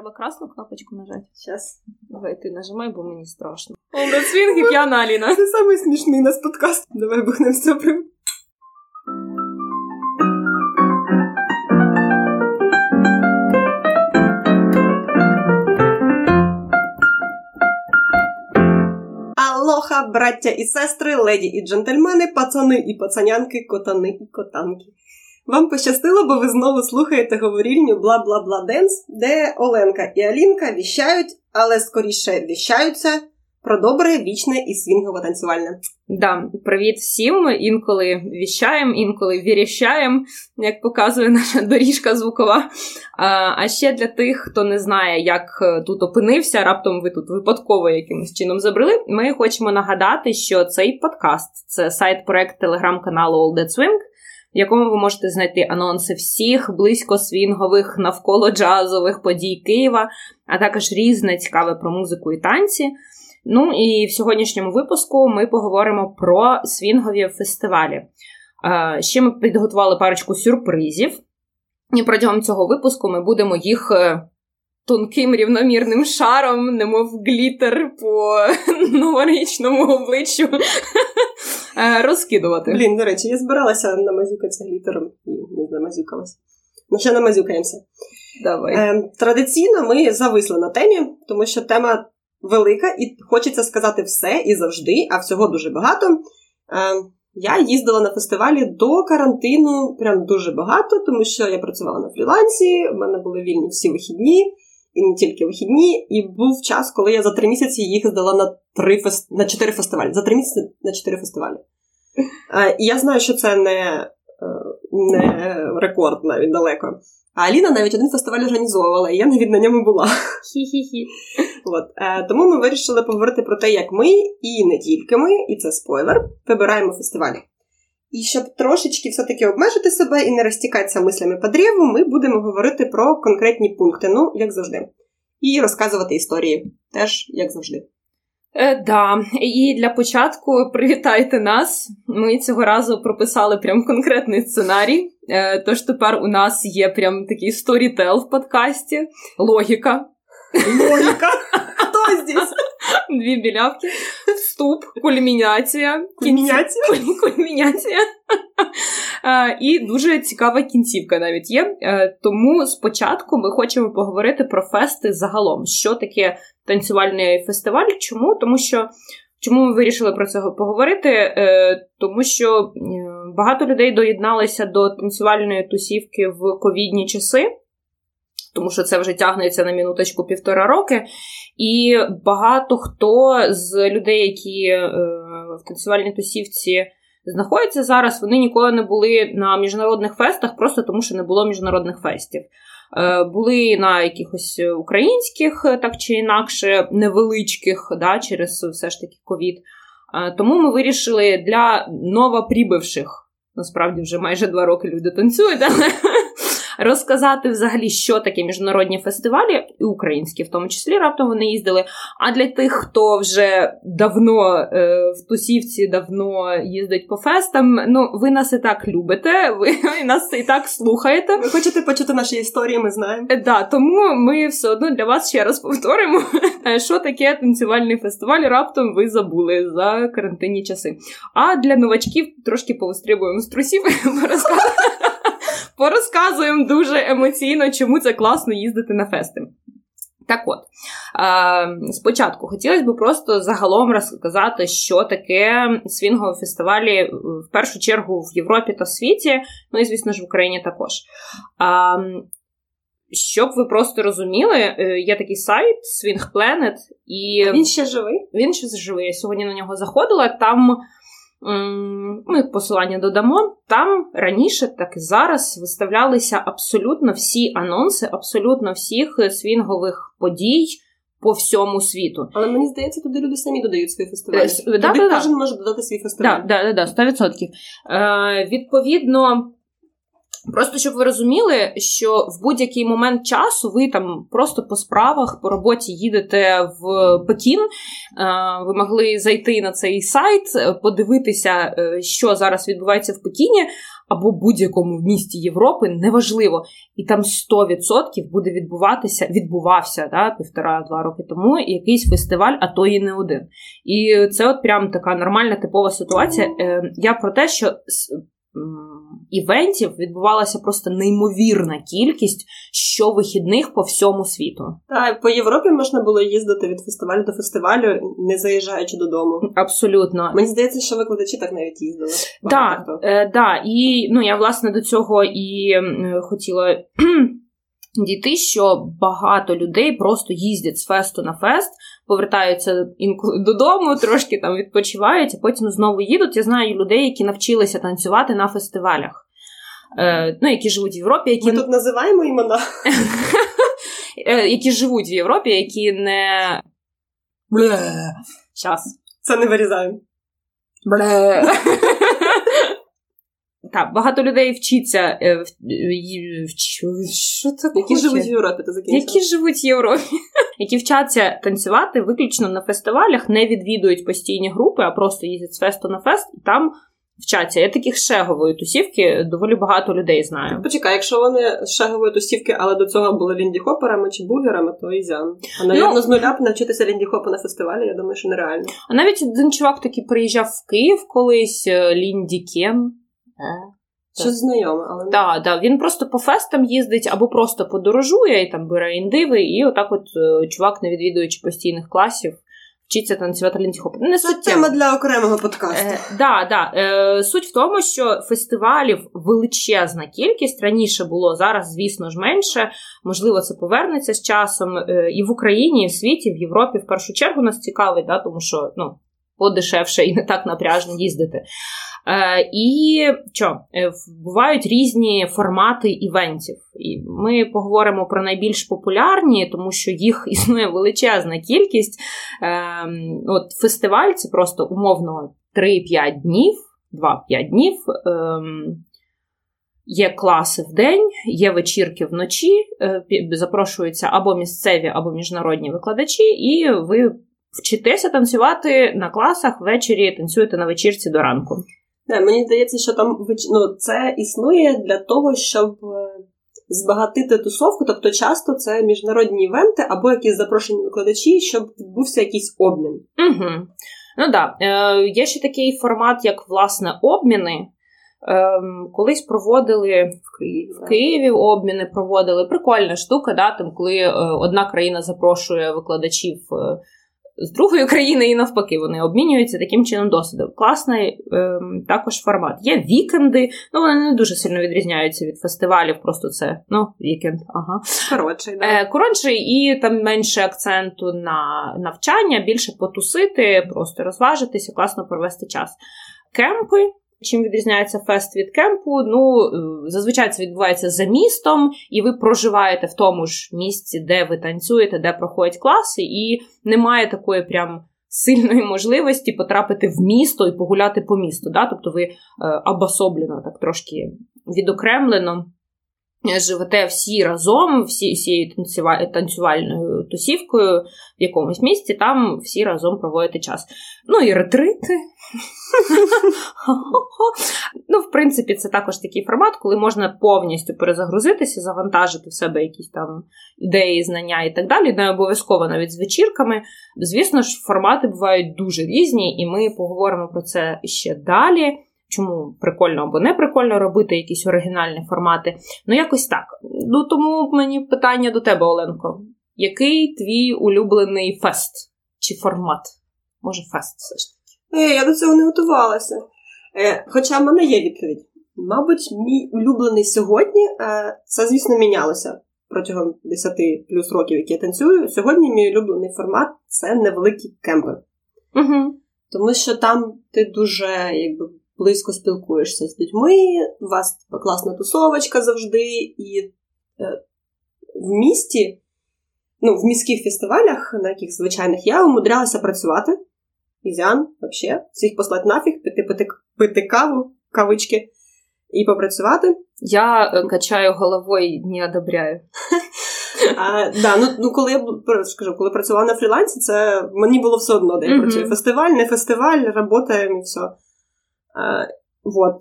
треба красну кнопочку нажати. Щас. Давай ти нажимай, бо мені страшно. Олда Свінг і п'яна Аліна. Це самий смішний нас подкаст. Давай бухнем все прям. Алоха, браття і сестри, леді і джентльмени, пацани і пацанянки, котани і котанки. Вам пощастило, бо ви знову слухаєте говорільню бла бла бла денс, де Оленка і Алінка віщають, але скоріше віщаються про добре, вічне і свінгово танцювальне. Да, привіт всім. Інколи віщаємо, інколи віріщаємо, як показує наша доріжка звукова. А, ще для тих, хто не знає, як е, тут опинився, раптом ви тут випадково якимось чином забрали. Ми хочемо нагадати, що цей подкаст це сайт-проект телеграм-каналу All That Swing, в якому ви можете знайти анонси всіх близько свінгових навколо джазових подій Києва, а також різне цікаве про музику і танці. Ну і в сьогоднішньому випуску ми поговоримо про свінгові фестивалі. Ще ми підготували парочку сюрпризів, і протягом цього випуску ми будемо їх е, тонким рівномірним шаром, немов глітер по новорічному обличчю е, розкидувати. Блін, до речі, я збиралася намазюкатися глітером і не намазюкалася. Ну, ще намазюкаємося. Давай. Е, Традиційно ми зависли на темі, тому що тема велика, і хочеться сказати все і завжди, а всього дуже багато. Е, я їздила на фестивалі до карантину прям дуже багато, тому що я працювала на фрілансі, в мене були вільні всі вихідні, і не тільки вихідні. І був час, коли я за три місяці їх здала на три фест... на чотири фестивалі. За три місяці на чотири фестивалі. Е, і я знаю, що це не, е, не рекорд навіть далеко. А Аліна навіть один фестиваль організовувала, і я навіть на ньому була. Хі-хі-хі. От. Е, Тому ми вирішили поговорити про те, як ми, і не тільки ми, і це спойлер, вибираємо фестивалі. І щоб трошечки все-таки обмежити себе і не розтікатися мислями по древу, ми будемо говорити про конкретні пункти, ну, як завжди. І розказувати історії, теж як завжди. Е, Да, і для початку привітайте нас. Ми цього разу прописали прям конкретний сценарій. Е, Тож тепер у нас є прям такий сторітел в подкасті, логіка. Логіка? Хто здесь? Дві білявки, вступ, кульмінація. Кульмінація? Кульмінація. І дуже цікава кінцівка навіть є. Е, Тому спочатку ми хочемо поговорити про фести загалом. Що таке танцювальний фестиваль? Чому? Тому що. Чому ми вирішили про це поговорити? Е, Тому що багато людей доєдналися до танцювальної тусівки в ковідні часи, тому що це вже тягнеться на мінуточку півтора роки. І багато хто з людей, які е, в танцювальній тусівці знаходяться зараз, вони ніколи не були на міжнародних фестах, просто тому що не було міжнародних фестів. Е, були на якихось українських, так чи інакше, невеличких, да, через все ж таки ковід. Е, тому ми вирішили для новоприбивших, насправді вже майже два роки люди танцюють, але розказати взагалі, що таке міжнародні фестивалі, і українські, в тому числі раптом вони їздили. А для тих, хто вже давно е, в тусівці давно їздить по фестам, ну ви нас і так любите, ви нас і так слухаєте. Ви хочете почути наші історії, ми знаємо. Е, Да, тому ми все одно для вас ще раз повторимо, е, що таке танцювальний фестиваль. Раптом ви забули за карантинні часи. А для новачків трошки повистрибуємо з трусів, порозказуємо дуже емоційно, чому це класно їздити на фести. Так от, е, спочатку хотілося б просто загалом розказати, що таке свінгові фестивалі в першу чергу в Європі та світі, ну і, звісно ж, в Україні також. Е, щоб ви просто розуміли, є такий сайт Swing Planet, і він ще живий. Він ще живий. Я сьогодні на нього заходила. Там ми посилання додамо. Там раніше, так і зараз виставлялися абсолютно всі анонси, абсолютно всіх свінгових подій. По всьому світу. Але мені здається, туди люди самі додають свої фестивалі. Е, туди да, кожен да. може додати свій фестиваль. Так, да, да, да, 100%. Е, Відповідно, Просто щоб ви розуміли, що в будь-який момент часу ви там просто по справах, по роботі їдете в Пекін, ви могли зайти на цей сайт, подивитися, що зараз відбувається в Пекіні. або будь-якому місті Європи, неважливо. І там 100% буде відбуватися, відбувався да, півтора-два роки тому якийсь фестиваль, а то і не один. І це от прям така нормальна типова ситуація. Е, я про те, що івентів відбувалася просто неймовірна кількість щовихідних по всьому світу. Так, по Європі можна було їздити від фестивалю до фестивалю, не заїжджаючи додому. Абсолютно. Мені здається, що викладачі так навіть їздили. Так, да, е, да. і ну я власне до цього і хотіла. Дійти, що багато людей просто їздять з фесту на фест, повертаються інколи додому, трошки там відпочивають, а потім знову їдуть. Я знаю людей, які навчилися танцювати на фестивалях, е, ну, які живуть в Європі. Які... Ми тут називаємо імена. Е, які живуть в Європі, які не. Бле. Щас. Це не вирізаємо. Бле. Так, багато людей вчиться. Е, що це Які живуть в Європі, ти закінчила? Які живуть в Європі, які вчаться танцювати виключно на фестивалях, не відвідують постійні групи, а просто їздять з фесту на фест і там вчаться. Я таких шегової тусівки доволі багато людей знаю. Почекай, якщо вони шегової тусівки, але до цього були лінді-хоперами чи бугерами, то і зян. А навірно, ну, з нуля навчитися лінді-хопу на фестивалі, я думаю, що нереально. А навіть один чувак такий приїжджав в Київ колись, е, Лінді Кен. Щось знайоме, але Так, да, він просто по фестам їздить або просто подорожує і там бере індиви, і отак от е, чувак, не відвідуючи постійних класів, вчиться танцювати лінтіхоп. Не Це тема для окремого подкасту. Е, да, да. Е, Суть в тому, що фестивалів величезна кількість раніше було, зараз, звісно ж, менше. Можливо, це повернеться з часом. Е, і в Україні, і в світі, в Європі в першу чергу нас цікавить, да, тому що ну, подешевше і не так напряжно їздити. Е, І що, е, бувають різні формати івентів. І Ми поговоримо про найбільш популярні, тому що їх існує величезна кількість. Е, от Фестиваль це просто умовно 3-5 днів, 2-5 днів. Е, Є класи в день, є вечірки вночі, е, запрошуються або місцеві, або міжнародні викладачі, і ви вчитеся танцювати на класах ввечері, танцюєте на вечірці до ранку. Не, Мені здається, що там ну, це існує для того, щоб е, збагатити тусовку. Тобто, часто це міжнародні івенти або якісь запрошені викладачі, щоб відбувся якийсь обмін. Угу. Ну так. Да. Е, Є ще такий формат, як власне обміни. Е, Колись проводили в Києві в Києві обміни проводили. Прикольна штука, да, там, коли е, одна країна запрошує викладачів. З другої країни і навпаки, вони обмінюються таким чином досвідом. Класний ем, також формат. Є вікенди, ну вони не дуже сильно відрізняються від фестивалів, просто це ну, вікенд. ага. Коротший, да. Е, коротший, і там менше акценту на навчання, більше потусити, просто розважитися, класно провести час. Кемпи. Чим відрізняється фест від кемпу? Ну, е, зазвичай це відбувається за містом, і ви проживаєте в тому ж місці, де ви танцюєте, де проходять класи, і немає такої прям сильної можливості потрапити в місто і погуляти по місту. Да? Тобто ви обособлено, так трошки відокремлено. Живете всі разом, всі всією танцювальною тусівкою в якомусь місці, там всі разом проводите час. Ну і ретрити. Ну, в принципі, це також такий формат, коли можна повністю перезагрузитися, завантажити в себе якісь там ідеї, знання і так далі. Не обов'язково навіть з вечірками. Звісно ж, формати бувають дуже різні, і ми поговоримо про це ще далі. Чому прикольно або не прикольно робити якісь оригінальні формати. Ну, якось так. Ну тому мені питання до тебе, Оленко. Який твій улюблений фест чи формат? Може, фест все ж таки? Е, я до цього не готувалася. Е, Хоча в мене є відповідь. Мабуть, мій улюблений сьогодні е, це, звісно, мінялося протягом 10 плюс років, які я танцюю. Сьогодні мій улюблений формат це невеликі кемпи. Угу. Тому що там ти дуже якби близько спілкуєшся з людьми, у вас типу, класна тусовочка завжди, і е, в місті, ну, в міських фестивалях, на яких звичайних я умудрялася працювати. Ізян, взагалі, всіх послати нафіг, піти пити, пити каву, кавички і попрацювати. Я е, качаю головою не одобряю. А, да, ну, ну Коли я скажу, коли працювала на фрілансі, це мені було все одно, де я mm-hmm. працюю. Фестиваль, не фестиваль, робота і все. А, вот.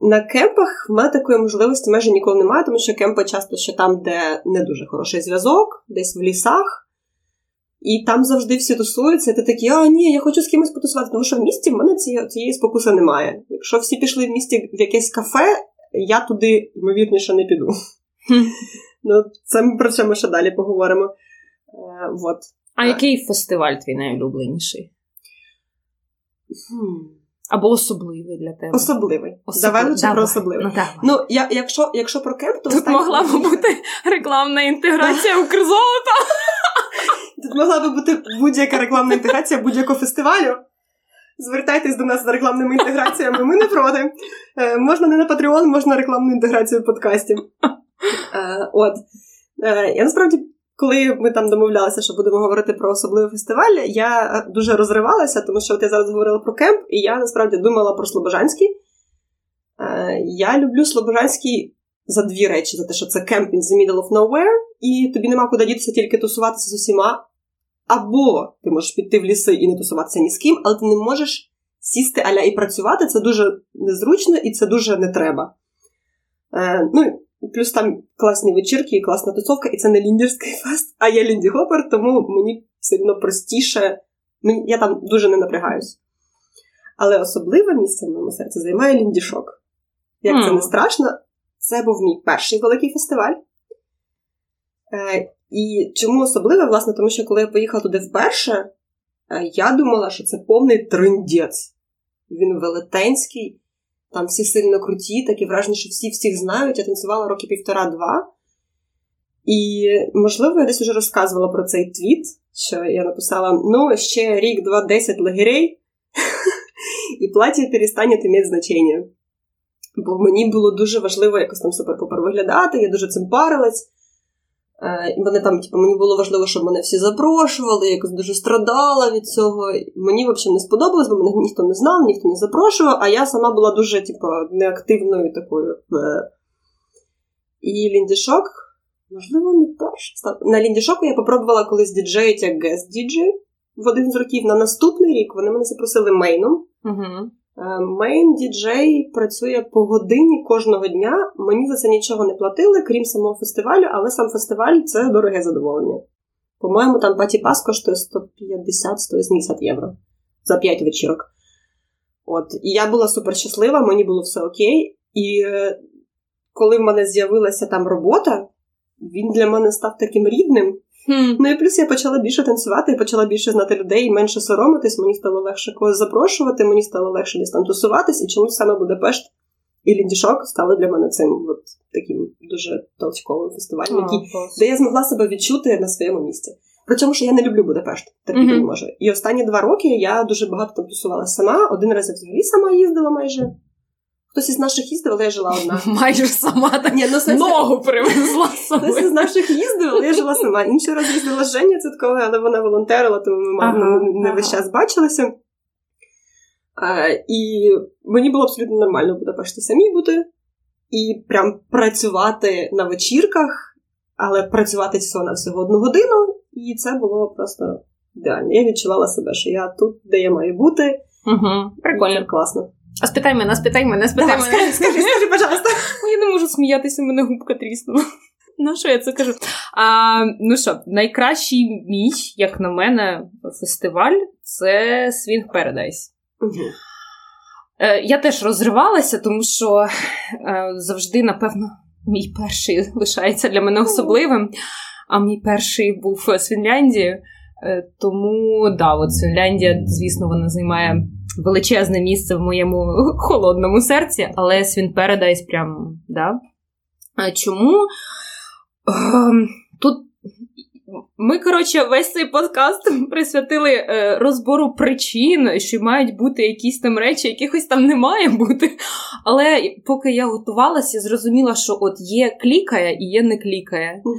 на кемпах в мене такої можливості майже ніколи немає, тому що кемпи часто ще там, де не дуже хороший зв'язок, десь в лісах. І там завжди всі тусуються, і ти такий, а ні, я хочу з кимось потусувати, тому що в місті в мене цієї, цієї спокуси немає. Якщо всі пішли в місті в якесь кафе, я туди, ймовірніше, не піду. Ну, Це ми про це ми ще далі поговоримо. Е, вот. А який фестиваль твій найулюбленіший? Хм. Або особливий для тебе? Особливий. Особливий. Давай лучше про особливий. Ну. Ну, я, якщо, якщо про кемп, то Тут останнє- могла б бути рекламна інтеграція Укрзолота. Тут могла би бути будь-яка рекламна інтеграція будь-якого фестивалю. Звертайтесь до нас за рекламними інтеграціями, ми не проти. Е, можна не на Patreon, можна рекламну інтеграцію в подкасті. Е, от. Е, я насправді, коли ми там домовлялися, що будемо говорити про особливий фестиваль, я е, дуже розривалася, тому що от я зараз говорила про кемп, і я насправді думала про Слобожанський. Е, я люблю Слобожанський за дві речі: за те, що це кемп in the middle of nowhere, і тобі нема куди дітися, тільки тусуватися з усіма. Або ти можеш піти в ліси і не тусуватися ні з ким, але ти не можеш сісти аля і працювати. Це дуже незручно і це дуже не треба. Е, ну, плюс там класні вечірки і класна тусовка, і це не ліндерський фест, а я Лінді Хопер, тому мені все одно простіше. Мені, я там дуже не напрягаюсь. Але особливе місце в моєму серці займає Ліндішок. Як це не страшно, це був мій перший великий фестиваль. Е, і чому особливе, власне, тому що коли я поїхала туди вперше, е, я думала, що це повний триндець. Він велетенський, там всі сильно круті, такі враження, що всі всіх знають. Я танцювала роки півтора-два. І, можливо, я десь вже розказувала про цей твіт, що я написала: ну, ще рік, два, десять лагерей, і плаття перестане мати значення. Бо мені було дуже важливо якось там супер попер виглядати, я дуже цим парилась. Е, І мене там, типу, мені було важливо, щоб мене всі запрошували, я якось дуже страдала від цього. Мені взагалі не сподобалось, бо мене ніхто не знав, ніхто не запрошував, а я сама була дуже, типу, неактивною такою. е. І Ліндішок, можливо, не перший. На Ліндішоку я попробувала колись діджеїть як гест діджей в один з років. На наступний рік вони мене запросили мейном. Угу. Мейн діджей працює по годині кожного дня. Мені за це нічого не платили, крім самого фестивалю, але сам фестиваль це дороге задоволення. По-моєму, там паті пас коштує 150-180 євро за 5 вечірок. От. І я була супер щаслива, мені було все окей. І е, коли в мене з'явилася там робота, він для мене став таким рідним. Хм. Ну і плюс я почала більше танцювати, і почала більше знати людей менше соромитись. Мені стало легше когось запрошувати, мені стало легше десь там тусуватись, і чомусь саме Будапешт і Ліндішок стали для мене цим от таким дуже толчковим фестивалем, який, де я змогла себе відчути на своєму місці. Причому, що я не люблю Будапешт, терпіти Мгм. не можу. І останні два роки я дуже багато там тусувалася сама. Один раз я взагалі сама їздила майже. Хтось із наших їздив, але я жила одна. Майже сама так Ні, ну, сенсі- ногу привезла з Хтось із наших їздив, але я жила сама. Інший раз їздила Женя Цитковою, але вона волонтерила, тому ми Ага, ага, не ага. весь час бачилися. А, і мені було абсолютно нормально в Будапешті самій бути і прям працювати на вечірках, але працювати всього на всього одну годину, і це було просто ідеально. Я відчувала себе, що я тут, де я маю бути. Угу. Прикольно. Це класно. А спитай мене, спитай мене, спитай Давай, мене. скажи, скажи, скажи, пожалуйста. Я не можу сміятися, мене губка тріснула. Ну, що я це кажу? А, ну що, найкращий мій, як на мене, фестиваль це Swing Paradise. Е, я теж розривалася, тому що е, завжди, напевно, мій перший лишається для мене особливим. А мій перший був з Фінляндії. Е, тому да, от Фінляндія, звісно, вона займає величезне місце в моєму холодному серці, але Свін Paradise прям, да. Чому? Ми, коротше, весь цей подкаст присвятили е, розбору причин, що мають бути якісь там речі, якихось там не має бути. Але поки я готувалася, зрозуміла, що от є клікає і є не клікає. Угу.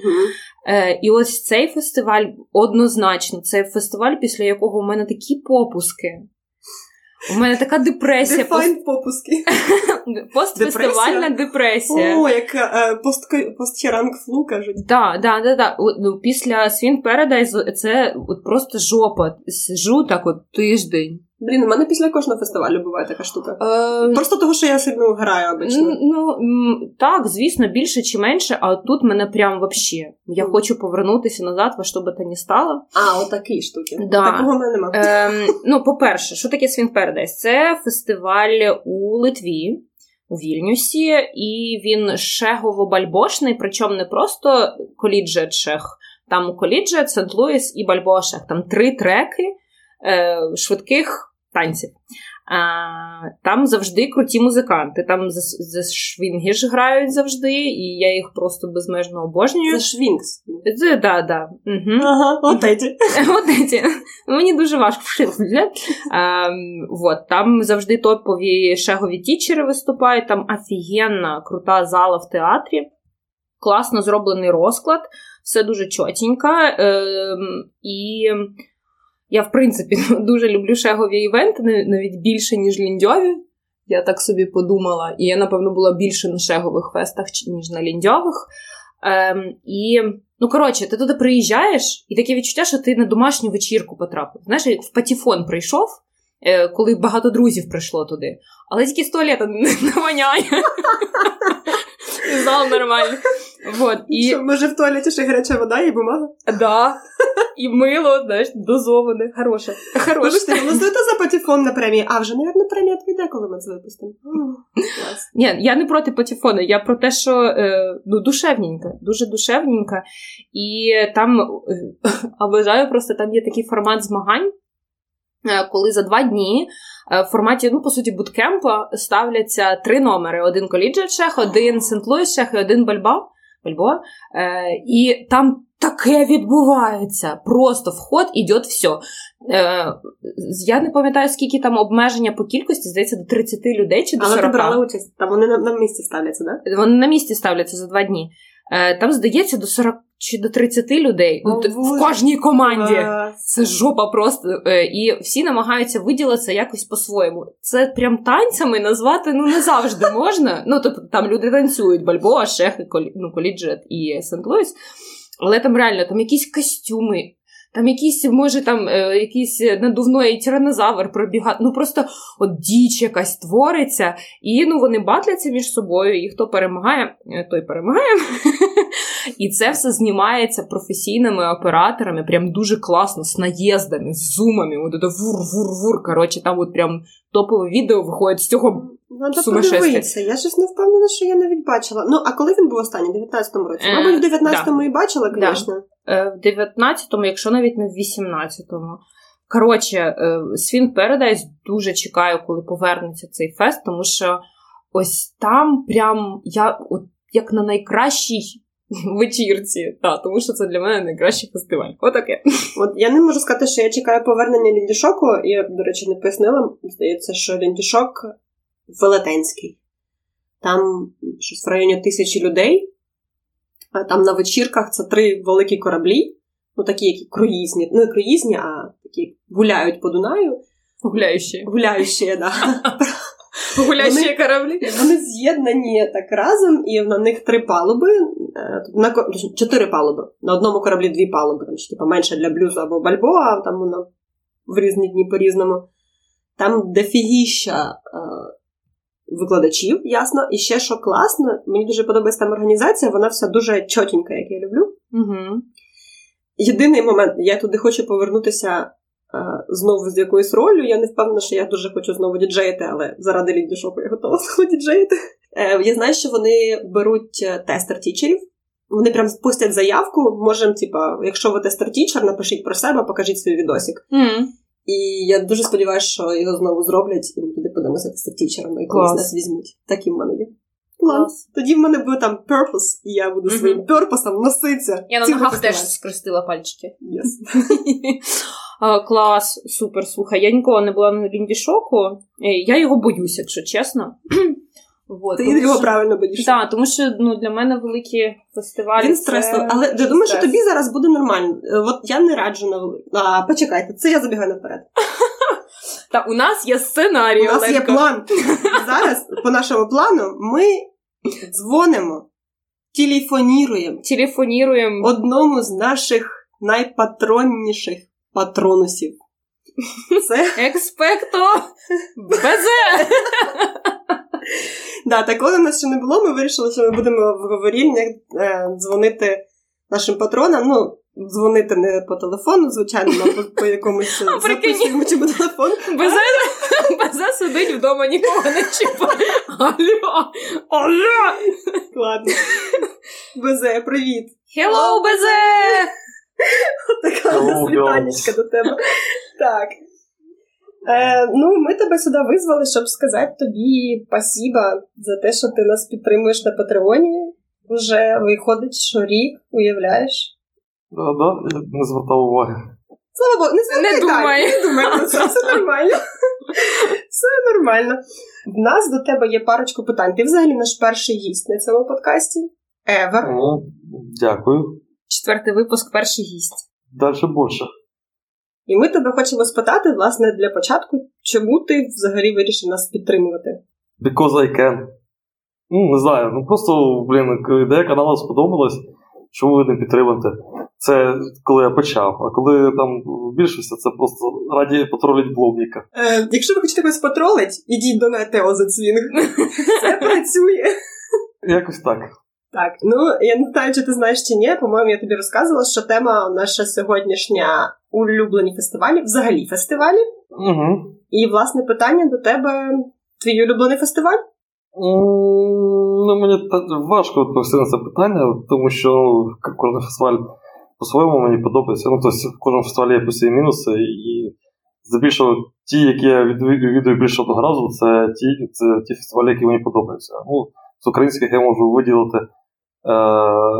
Е, і ось цей фестиваль однозначно, це фестиваль, після якого в мене такі попуски. У мене така депресія, Define попуски. постфестивальна депресія. О, як е, пост- постхеранг флу кажуть. Да, да, да, да. Ну, після Свін Paradise це от просто жопа. Сижу так от тиждень. Блін, у мене після кожного фестивалю буває така штука. Е, Просто того, що я сильно граю обично. Ну, так, звісно, більше чи менше, а тут мене прям вообще. Я хочу повернутися назад, во що би то ні стало. А, отакі штуки. Да. Такого в мене нема. Ем, ну, по-перше, що таке Swing Paradise? Це фестиваль у Литві, у Вільнюсі, і він шегово-бальбошний, причому не просто коліджет шех, там коліджет, Сент-Луіс і Бальбошех. Там три треки е, швидких танців. А, там завжди круті музиканти. Там за, за швінги ж грають завжди, і я їх просто безмежно обожнюю. Це Швінкс. Це, да, да. Угу. Ага, от эти. Вот эти. Мені дуже важко вшити. Вот, там завжди топові шегові тічери виступають, там офігенна, крута зала в театрі, класно зроблений розклад, все дуже чотенько. Ем, і я, в принципі, дуже люблю шегові івенти, навіть більше, ніж ліндьові. Я так собі подумала. І я, напевно, була більше на шегових фестах, ніж на ліндьових. Ем, і, ну, коротше, ти туди приїжджаєш, і таке відчуття, що ти на домашню вечірку потрапив. Знаєш, як в патіфон прийшов, е, коли багато друзів прийшло туди, але тільки з туалета не, воняє. Зал нормальний. Вот, і, Що, може в туалеті ще гаряча вода і бумага? да, і мило, знаєш, дозоване, хороше. Хороше. Вибачте, голосуйте за патефон на премії. А вже, мабуть, премія піде, коли ми це випустимо. Ні, я не проти патефону, я про те, що е, ну, душевненько, дуже душевненько. І там е, обожаю просто там є такий формат змагань, е, коли за два дні в форматі, ну, по суті, буткемпа ставляться три номери: один коліджет шех, один Сент-Луїс шех і один Бальба. Бальбо. Е, і там таке відбувається. Просто вход іде все. Е, я не пам'ятаю, скільки там обмеження по кількості, здається, до 30 людей чи до Але 40. ти брала участь. Там вони на, на місці ставляться, так? Вони на місці ставляться за два дні. Е, там, здається, до 40 чи до 30 людей О, Ну, в кожній команді. Да? Це жопа просто. Е, І всі намагаються виділитися якось по-своєму. Це прям танцями назвати ну не завжди можна. Ну, тобто там люди танцюють, бальбоа, колі, ну, коліджіат і сент-луїс. Але там реально там якісь костюми, там якісь, може, там е, якийсь надувний тиранозавр пробігає. Ну просто от дичь якась твориться, і ну вони батляться між собою, і хто перемагає, е, той перемагає. І це все знімається професійними операторами, прям дуже класно, з наїздами, з зумами, от це вур-вур-вур. Коротше, там от прям топове відео виходить з цього. Надо Сумасшествие. подивитися. Я щось не впевнена, що я навіть бачила. Ну, а коли він був останній? В 19-му році? Е, Мабуть, в 19-му і бачила, Да. звісно. Е, в 19-му, якщо навіть не в 18-му. Коротше, е, Swing Paradise дуже чекаю, коли повернеться цей фест, тому що ось там прям я от як на найкращій вечірці. Та, тому що це для мене найкращий фестиваль. Отаке. От я не можу сказати, що я чекаю повернення Ліндішоку. Я, до речі, не пояснила. Здається, що Ліндішок велетенський. Там щось в районі тисячі людей. А там на вечірках це три великі кораблі. Ну, такі, які круїзні. ну Не круїзні, а такі гуляють по Дунаю. Гуляючі. Гуляючі, да. Вони- кораблі. Вони з'єднані так разом, і на них три палуби, е, на чотири палуби. На одному кораблі дві палуби, там, типу, менше для блюзу або бальбоа, а там воно в різні дні по-різному. Там дофігіща е, викладачів, ясно. І ще що класно, мені дуже подобається там організація, вона вся дуже чотенька, як я люблю. Угу. Єдиний момент, я туди хочу повернутися знову з якоюсь ролью. Я не впевнена, що я дуже хочу знову діджеїти, але заради ліндішоку я готова знову діджеїти. Е, я знаю, що вони беруть е, тестер-тічерів. Вони прям пустять заявку. Можемо, типа, якщо ви тестер-тічер, напишіть про себе, покажіть свій відосик. Mm. І я дуже сподіваюся, що його знову зроблять, і ми туди подамося тестер-тічерами, і колись нас візьмуть. Такі в мене є. Клас. Тоді в мене буде там purpose, і я буду своїм пurpose носитися. Я на ногах теж скрестила пальчики. Yes. Клас, супер. Слухай, я ніколи не була на Ліндішоку. Е, Я його боюсь, якщо чесно. Вот, Ти тому його що- правильно боїшся. Так, тому що ну, для мене великі фестивалі. Він це. Але я думаю, що тобі зараз буде нормально. Е, От я не раджу на велику. А, почекайте, це я забігаю наперед. Та у нас є сценарій. У нас є план. Зараз, по нашому плану, ми дзвонимо, телефоніруємо Телефоніруємо. одному з наших найпатронніших патронусів. Це експекто безе. Да, такого у нас ще не було. Ми вирішили, що ми будемо в говорільнях е, дзвонити нашим патронам. Ну, дзвонити не по телефону, звичайно, а по, по якомусь записуючому телефону. Безе, безе сидить вдома, нікого не чіпає. Алло! Алло! Ладно. Безе, привіт. Hello, Безе! Така вітанечка до тебе. Так. Е, Ну, ми тебе сюди визвали, щоб сказати тобі спасіба за те, що ти нас підтримуєш на Патреоні. Вже виходить, що рік, уявляєш? Да, да, не звертав уваги. Слава Богу, не Не думай. Не думай це, все нормально. Все нормально. В нас до тебе є парочку питань. Ти взагалі наш перший гість на цьому подкасті. Ever. Ну, дякую. Четвертий випуск, перший гість. Дальше більше. І ми тебе хочемо спитати, власне, для початку, чому ти взагалі вирішив нас підтримувати? Because I can. Ну, не знаю. Ну просто, блін, ідея каналу сподобалась. Чому ви не підтримуєте? Це коли я почав. А коли там в більшості, це просто раді потролить блогніка. Е, якщо ви хочете когось потролить, ідіть до Нетео за цвінг. Це працює. Якось так. Так, ну я не знаю, чи ти знаєш чи ні. По-моєму, я тобі розказувала, що тема наша сьогоднішня улюблені фестивалі, взагалі фестивалі. Угу. І власне питання до тебе: твій улюблений фестиваль? Ну, мені важко відповісти на це питання, тому що кожен фестиваль по-своєму мені подобається. Ну, тобто в кожному фестивалі є плюси і мінуси, і здебільшого ті, які я відвідую більше одного разу, це ті, це ті фестивалі, які мені подобаються. Ну, з українських я можу виділити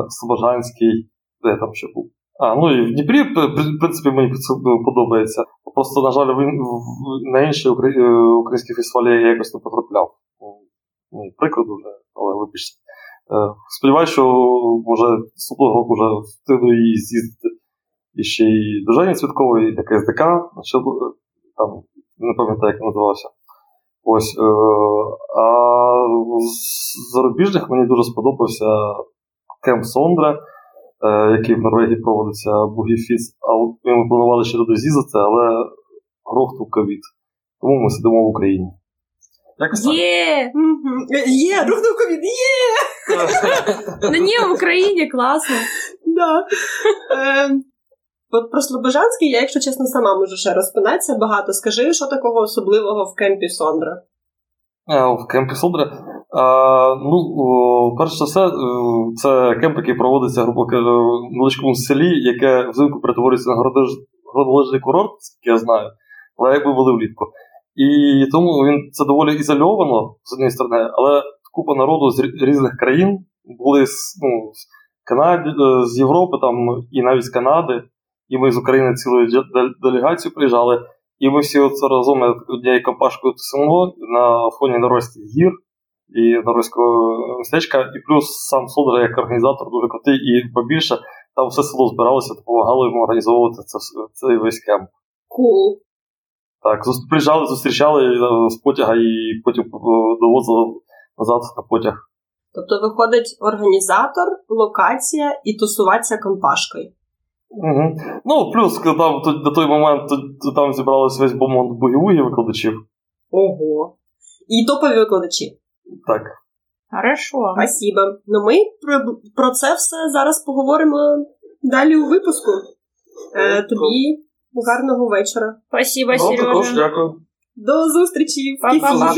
Слобожанський, де там ще був. А, ну і в Дніпрі, в принципі, мені подобається. Просто, на жаль, на інші українські фестивалі я якось не потрапляв. Ну, прикро дуже, але вибачте. Сподіваюся, що може наступного року вже встигну її з'їздити. І ще й Держання Святковий, і таке СДК, там не пам'ятаю, як називався. Ось. А з зарубіжних мені дуже сподобався Кемп Сондра, який в Норвегії проводиться Бугіфіс. А ми планували ще туди з'їздити, але грохнув ковід. Тому ми сидимо в Україні. Є! Є, рухнув ковід, є! Ну ні, в Україні класно. Да. Про Слобожанський я, якщо чесно, сама можу ще розпинатися багато. Скажи, що такого особливого в кемпі Сондра? В кемпі Сондра. Ну, перш за все, це кемп, який проводиться грубо в невеличкому селі, яке взимку перетворюється на городолижний курорт, скільки я знаю, але якби були влітку. І тому він це доволі ізольовано з однієї сторони, але купа народу з різних країн були з ну, з Канади, е, з Європи там, і навіть з Канади. І ми з України цілою делегацією приїжджали. І ми всі оце разом однією компашкою тусимо на фоні Норвезьких гір і Норвезького містечка. І плюс сам Содра, як організатор, дуже крутий і побільше. Там все село збиралося, допомагало йому організовувати це, цей весь кемп. Cool. Так, приїжджали, зустрічали е, з потяга і потім е, довозили назад на потяг. Тобто виходить організатор, локація і тусуватися компашкою. Угу. Ну, плюс там на той момент то, там зібралося весь бомонд бугівугі викладачів. Ого. І топові викладачі. Так. Хорошо. Спасибо. Ну ми про, про це все зараз поговоримо далі у випуску. Е, Тобі гарного вечора. Спасибо, ну, Сережа. Також дякую. До зустрічі. Па-па-па.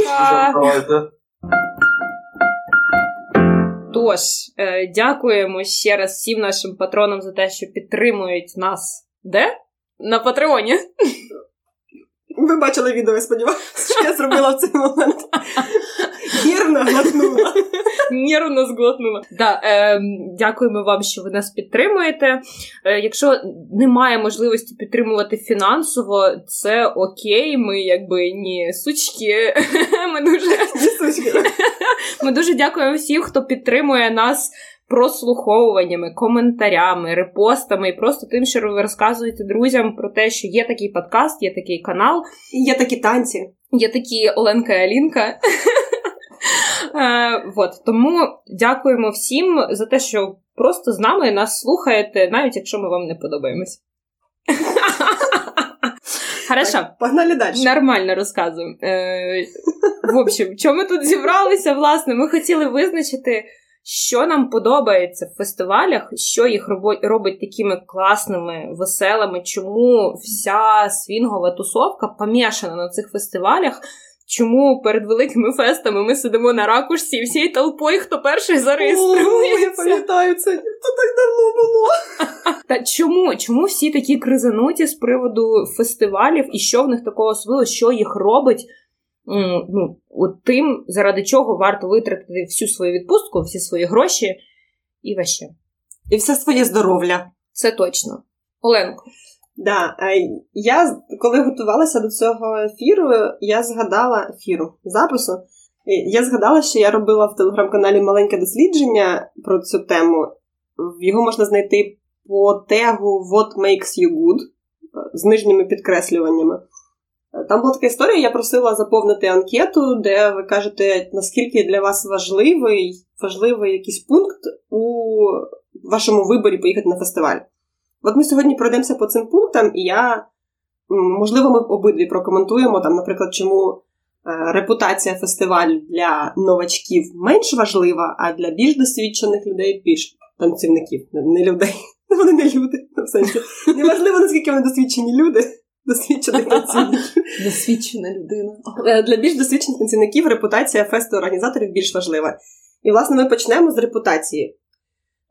Тож, е, дякуємо ще раз всім нашим патронам за те, що підтримують нас. Де? На Патреоні. Ви бачили відео, я сподіваюся, що я зробила в цей момент. Нервно глотнула. Нервно зглотнула. Да, е, Дякуємо вам, що ви нас підтримуєте. Е, Якщо немає можливості підтримувати фінансово, це окей. Ми якби ні сучки. Ми дуже Ми дуже дякуємо всім, хто підтримує нас. Прослуховуваннями, коментарями, репостами і просто тим, що ви розказуєте друзям про те, що є такий подкаст, є такий канал, є такі танці, є такі Оленка і Алінка. Вот. Тому дякуємо всім за те, що просто з нами нас слухаєте, навіть якщо ми вам не подобаємось. Хорошо. Так, погнали далі. Нормально розказуємо. Е, В общем, чому ми тут зібралися? Власне, ми хотіли визначити, що нам подобається в фестивалях, що їх робить такими класними, веселими, чому вся свінгова тусовка помішана на цих фестивалях. Чому перед великими фестами ми сидимо на ракушці і всією толпою, хто перший зареєструється? Я пам'ятаю, це це так давно було. Та чому Чому всі такі кризануті з приводу фестивалів і що в них такого особливо, що їх робить? Ну, от тим, заради чого варто витратити всю свою відпустку, всі свої гроші і ваще. І все своє здоров'я. Це точно. Оленко. Да, я коли готувалася до цього ефіру, я згадала ефіру запису. Я згадала, що я робила в телеграм-каналі маленьке дослідження про цю тему. Його можна знайти по тегу What Makes You Good з нижніми підкреслюваннями. Там була така історія, я просила заповнити анкету, де ви кажете, наскільки для вас важливий важливий якийсь пункт у вашому виборі поїхати на фестиваль. От ми сьогодні пройдемося по цим пунктам, і я, можливо, ми обидві прокоментуємо, там, наприклад, чому е, репутація фестивалю для новачків менш важлива, а для більш досвідчених людей більш танцівників, не людей. Вони не люди. в сенсі. Неважливо, наскільки вони досвідчені люди. Досвідчених танцівників. Досвідчена людина. Е, для більш досвідчених танцівників репутація фесту організаторів більш важлива. І, власне, ми почнемо з репутації.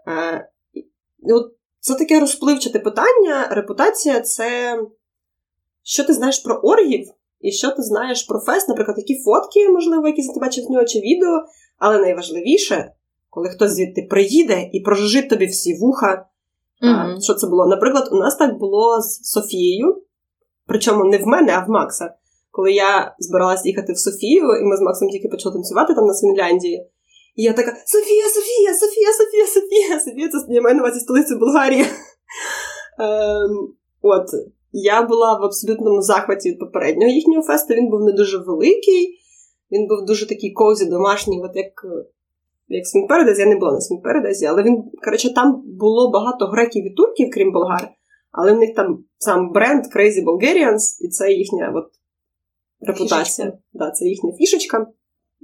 Е, це таке розпливчате питання. Репутація це що ти знаєш про оргів, і що ти знаєш про фест, наприклад, які фотки, можливо, якісь ти бачив з нього чи відео, але найважливіше, коли хтось звідти приїде і прожужить тобі всі вуха. Mm-hmm. Що це було? Наприклад, у нас так було з Софією, причому не в мене, а в Макса. Коли я збиралась їхати в Софію, і ми з Максом тільки почали танцювати там на Свінляндії. І я така: Софія, Софія, Софія, Софія, Софія, Софія, це я маю на увазі столицю Болгарії. Ем, От, я була в абсолютному захваті від попереднього їхнього фесту. Він був не дуже великий, він був дуже такий козі, домашній, от як як Смінпередезі, я не була на Смінпередезі, але він, коротше, там було багато греків і турків, крім болгар, але в них там сам бренд Crazy Bulgarians, і це їхня от, репутація. Да, Це їхня фішечка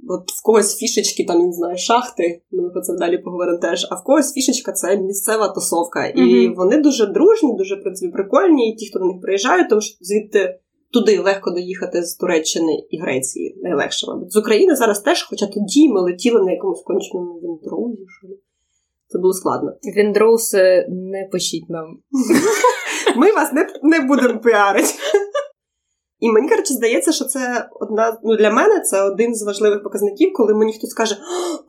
от в когось фішечки, там, не знаю, шахти, ну, ми про це далі поговоримо теж, а в когось фішечка це місцева тусовка. І mm-hmm. вони дуже дружні, дуже в принципі, прикольні, і ті, хто до них приїжджають, тому що звідти туди легко доїхати з Туреччини і Греції, найлегше, мабуть. З України зараз теж, хоча тоді ми летіли на якомусь конченому віндроузі, що це було складно. Віндроуз не пишіть нам. Ми вас не не будемо піарити. І мені коротше, здається, що це одна ну для мене це один з важливих показників, коли мені хтось каже,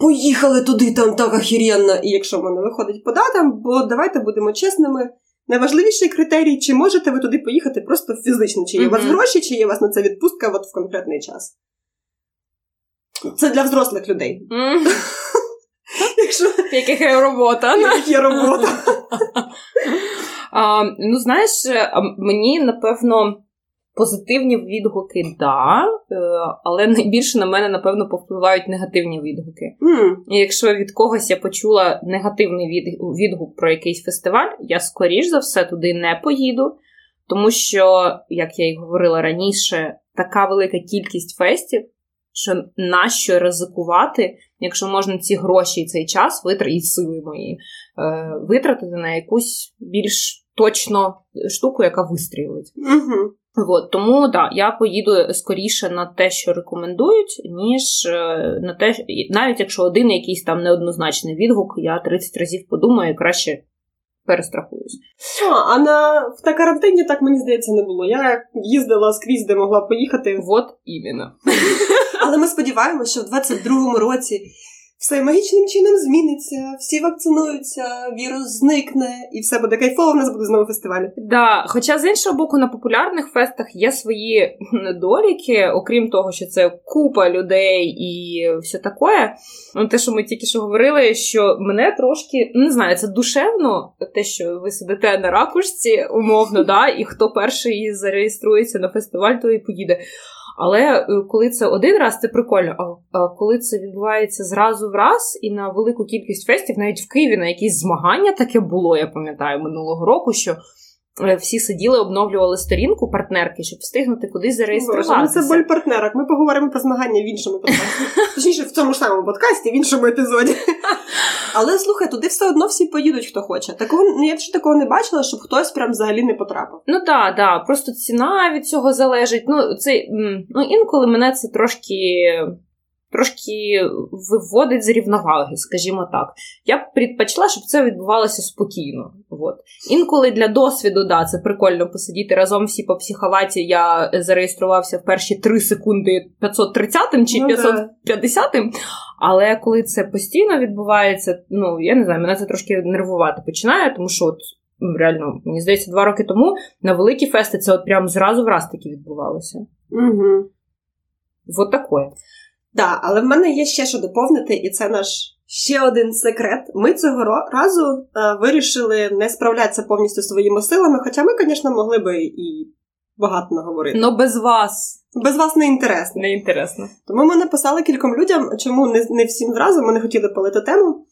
поїхали туди, там так охеренно. І якщо в мене виходить по датам, бо давайте будемо чесними. Найважливіший критерій, чи можете ви туди поїхати просто фізично, чи є у вас гроші, чи є у вас на це відпустка от в конкретний час. Це для взрослих людей. Яких є робота. Яких є робота. Ну, знаєш, мені напевно. Позитивні відгуки, да, е, але найбільше на мене, напевно, повпливають негативні відгуки. Mm. І якщо від когось я почула негативний відгук про якийсь фестиваль, я скоріш за все туди не поїду, тому що, як я й говорила раніше, така велика кількість фестів, що нащо ризикувати, якщо можна ці гроші і цей час витратити, і сили мої е, витратити на якусь більш точно штуку, яка вистрілить. Mm-hmm. От, тому да, я поїду скоріше на те, що рекомендують, ніж е, на те, навіть якщо один якийсь там неоднозначний відгук, я 30 разів подумаю і краще перестрахуюсь. А, а на на карантині так мені здається не було. Я їздила скрізь, де могла поїхати. От іменно. Але ми сподіваємося, що в 22-му році все магічним чином зміниться, всі вакцинуються, вірус зникне, і все буде кайфово, в нас буде знову фестиваль. Да, Хоча з іншого боку, на популярних фестах є свої недоліки, окрім того, що це купа людей і все таке. Ну, те, що ми тільки що говорили, що мене трошки не знаю, це душевно, те, що ви сидите на ракушці, умовно, да, і хто перший зареєструється на фестиваль, то і поїде. Але е, коли це один раз, це прикольно. А коли це відбувається зразу в раз і на велику кількість фестів, навіть в Києві на якісь змагання таке було, я пам'ятаю минулого року, що всі сиділи, обновлювали сторінку партнерки, щоб встигнути кудись зареєструватися. Боже, ну це боль партнерок. Ми поговоримо про змагання в іншому подкасті. Точніше, в цьому ж самому подкасті, в іншому епізоді. Але слухай, туди все одно всі поїдуть, хто хоче. Такого ну, я ще такого не бачила, щоб хтось прям взагалі не потрапив. Ну так, да, просто ціна від цього залежить. Ну, це ну інколи мене це трошки трошки виводить з рівноваги, скажімо так. Я б предпочла, щоб це відбувалося спокійно. От. Інколи для досвіду, да, це прикольно посидіти разом всі по психоваті. Я зареєструвався в перші 3 секунди 530-м чи ну, 550-м. Але коли це постійно відбувається, ну я не знаю, мене це трошки нервувати починає, тому що от. Ну, реально, мені здається, два роки тому на великі фести це от прям зразу в раз таки відбувалося. Угу. Вот такое. Так, але в мене є ще що доповнити, і це наш ще один секрет. Ми цього разу е, вирішили не справлятися повністю своїми силами, хоча ми, звісно, могли би і багато наговорити. Ну без вас. Без вас не інтересно. Не інтересно. Тому ми написали кільком людям, чому не не всім зразу ми не хотіли палити тему.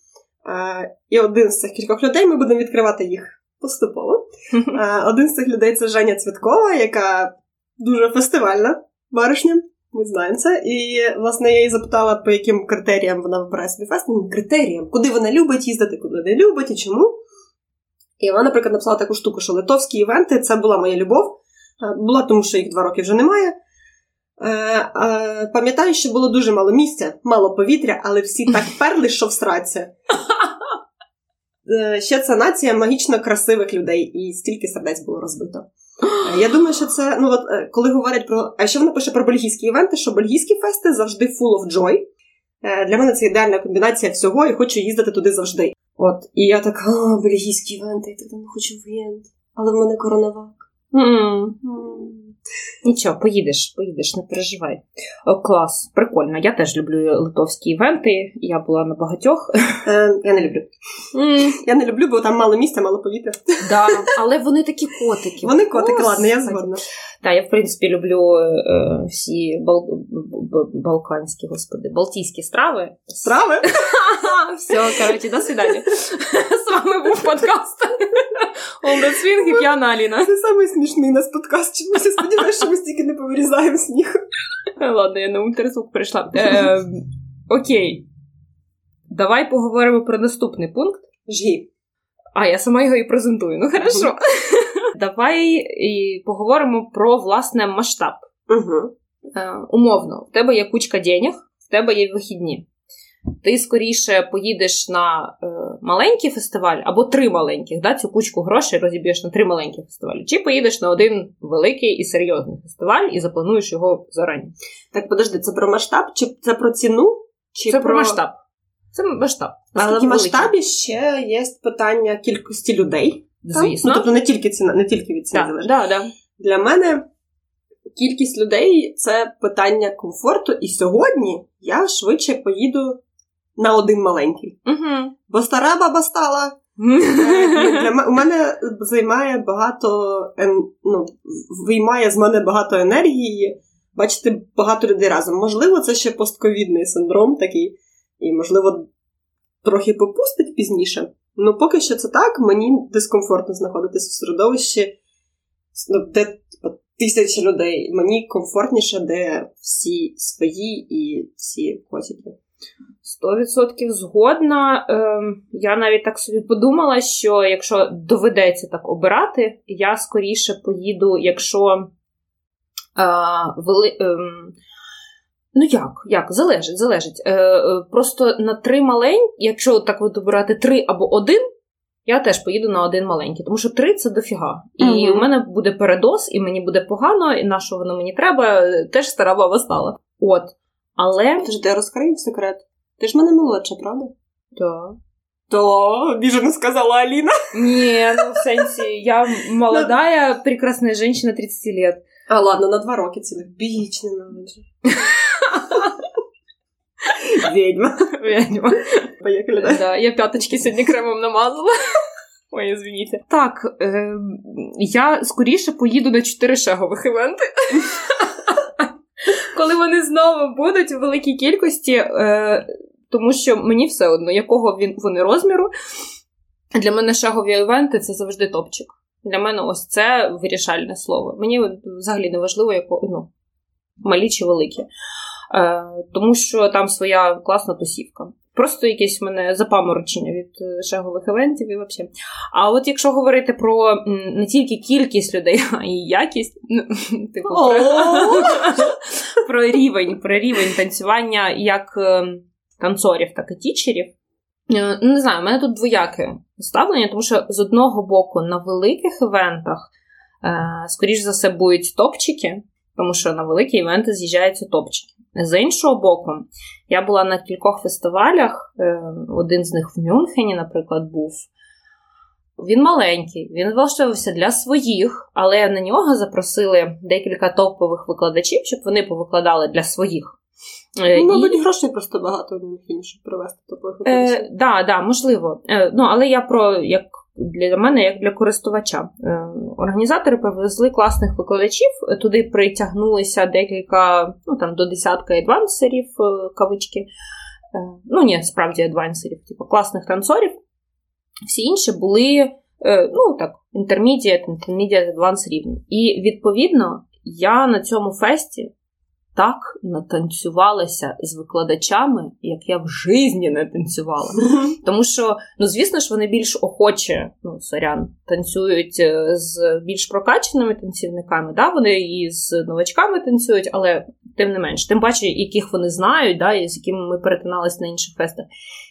Е, і один з цих кількох людей ми будемо відкривати їх поступово. Е, один з цих людей це Женя Цвіткова, яка дуже фестивальна баришня. Ми знаємо це. І, власне, я її запитала, по яким критеріям вона вибирає собі фестинг. Критеріям, куди вона любить їздити, куди не любить і чому. І вона, наприклад, написала таку штуку, що литовські івенти це була моя любов. Е, була, тому що їх два роки вже немає. Е, пам'ятаю, що було дуже мало місця, мало повітря, але всі так перли, що всраться. Е, ще це нація магічно красивих людей, і стільки сердець було розбито. Я думаю, що це ну от е, коли говорять про. А ще вона пише про бельгійські івенти, що бельгійські фести завжди full of joy. Е, для мене це ідеальна комбінація всього, і хочу їздити туди завжди. От, і я така, а, бельгійські івенти, я так не хочу в івент, але в мене коронавак. Mm. Нічого, поїдеш, поїдеш, не переживай. О, Клас, прикольно. Я теж люблю литовські івенти. Я була на багатьох. Е, Я не люблю. Mm. Я не люблю, бо там мало місця, мало повітря. Да, Але вони такі котики. Вони котики, ладно, я згодна. Так, я в принципі люблю е, всі бал... балканські, господи, балтійські страви. Страви? Все, коротше, до свидання. З вами був подкаст. Олда Свінг і п'яна Аліна. Це самий смішний нас подкаст. Чомусь я сподіваюся, що ми стільки не повирізаємо сміх. Ладно, я на ультразвук прийшла. Е, Окей. Давай поговоримо про наступний пункт. Жгі. А, я сама його і презентую. Ну, хорошо. Давай і поговоримо про власне масштаб. Угу. Е, Умовно, в тебе є кучка денег, в тебе є вихідні. Ти скоріше поїдеш на е, маленький фестиваль або три маленьких, да, цю кучку грошей розіб'єш на три маленькі фестивалі, чи поїдеш на один великий і серйозний фестиваль і заплануєш його зарані. Так, подожди, це про масштаб, чи це про ціну? Чи Це про, про масштаб. Це масштаб. Але в масштабі великий? ще є питання кількості людей. Звісно. Ну, тобто не тільки ціна, не тільки від ціни да, залежить. Да, да. Для мене кількість людей це питання комфорту, і сьогодні я швидше поїду на один маленький. Угу. Бо стара баба стала. Для У мене займає багато ну, виймає з мене багато енергії. Бачити багато людей разом. Можливо, це ще постковідний синдром такий, і, можливо, трохи попустить пізніше. Ну, поки що це так, мені дискомфортно знаходитися в середовищі, ну, де типу, тисячі людей. Мені комфортніше, де всі свої і всі котики. Сто відсотків згодна. Ем, я навіть так собі подумала, що якщо доведеться так обирати, я скоріше поїду, якщо е, вели, е, ну як, як, залежить, залежить. Е, е, Просто на три маленькі, якщо так от обирати три або один, я теж поїду на один маленький, тому що три це дофіга. І у мене буде передоз, і мені буде погано, і на що воно мені треба, теж стара баба стала. От. Але. Тож я розкрию секрет. Ти ж мене молодша, правда? Так. То, біжено сказала Аліна. Ні, ну в сенсі, я молодая, прекрасная женщина 30 лет. А, ладно, на два роки цілих. Біч ненавиджу. Ведьма. Ведьма. Поїхали, да? Да, я п'яточки сьогодні кремом намазала. Ой, извините. Так, е, я скоріше поїду на чотири шагових івенти коли вони знову будуть у великій кількості, е, тому що мені все одно, якого він вони розміру. Для мене шагові івенти це завжди топчик. Для мене ось це вирішальне слово. Мені взагалі не важливо, яко, ну, малі чи великі. Е, Тому що там своя класна тусівка. Просто якесь в мене запаморочення від е, шагових івентів і взагалі. А от якщо говорити про не тільки кількість людей, а й якість, ну, типу, про, рівень, про рівень танцювання як е, танцорів, так і тічерів. Е, не знаю, у мене тут двояке ставлення, тому що з одного боку на великих івентах, скоріш за все, будуть топчики, тому що на великі івенти з'їжджаються топчики. З іншого боку, я була на кількох фестивалях, е, один з них в Мюнхені, наприклад, був. Він маленький, він влаштовувався для своїх, але на нього запросили декілька топових викладачів, щоб вони повикладали для своїх. Е, ну, мабуть, і... грошей просто багато Мюнхені, щоб. Так, е, да, да, можливо. Е, ну, Але я про як для мене як для користувача. Е, організатори привезли класних викладачів, туди притягнулися декілька, ну там до десятка адвансерів е, кавички. Е, ну, ні, справді адвансерів, типу класних танцорів. Всі інші були, ну так, intermediate, intermediate advance рівні. І відповідно я на цьому фесті так натанцювалася з викладачами, як я в житті не танцювала. Тому що, ну звісно ж, вони більш охоче, ну сорян, танцюють е, з більш прокаченими танцівниками. Да? Вони і з новачками танцюють, але тим не менш, тим паче, яких вони знають, да, і з якими ми перетиналися на інших фестах.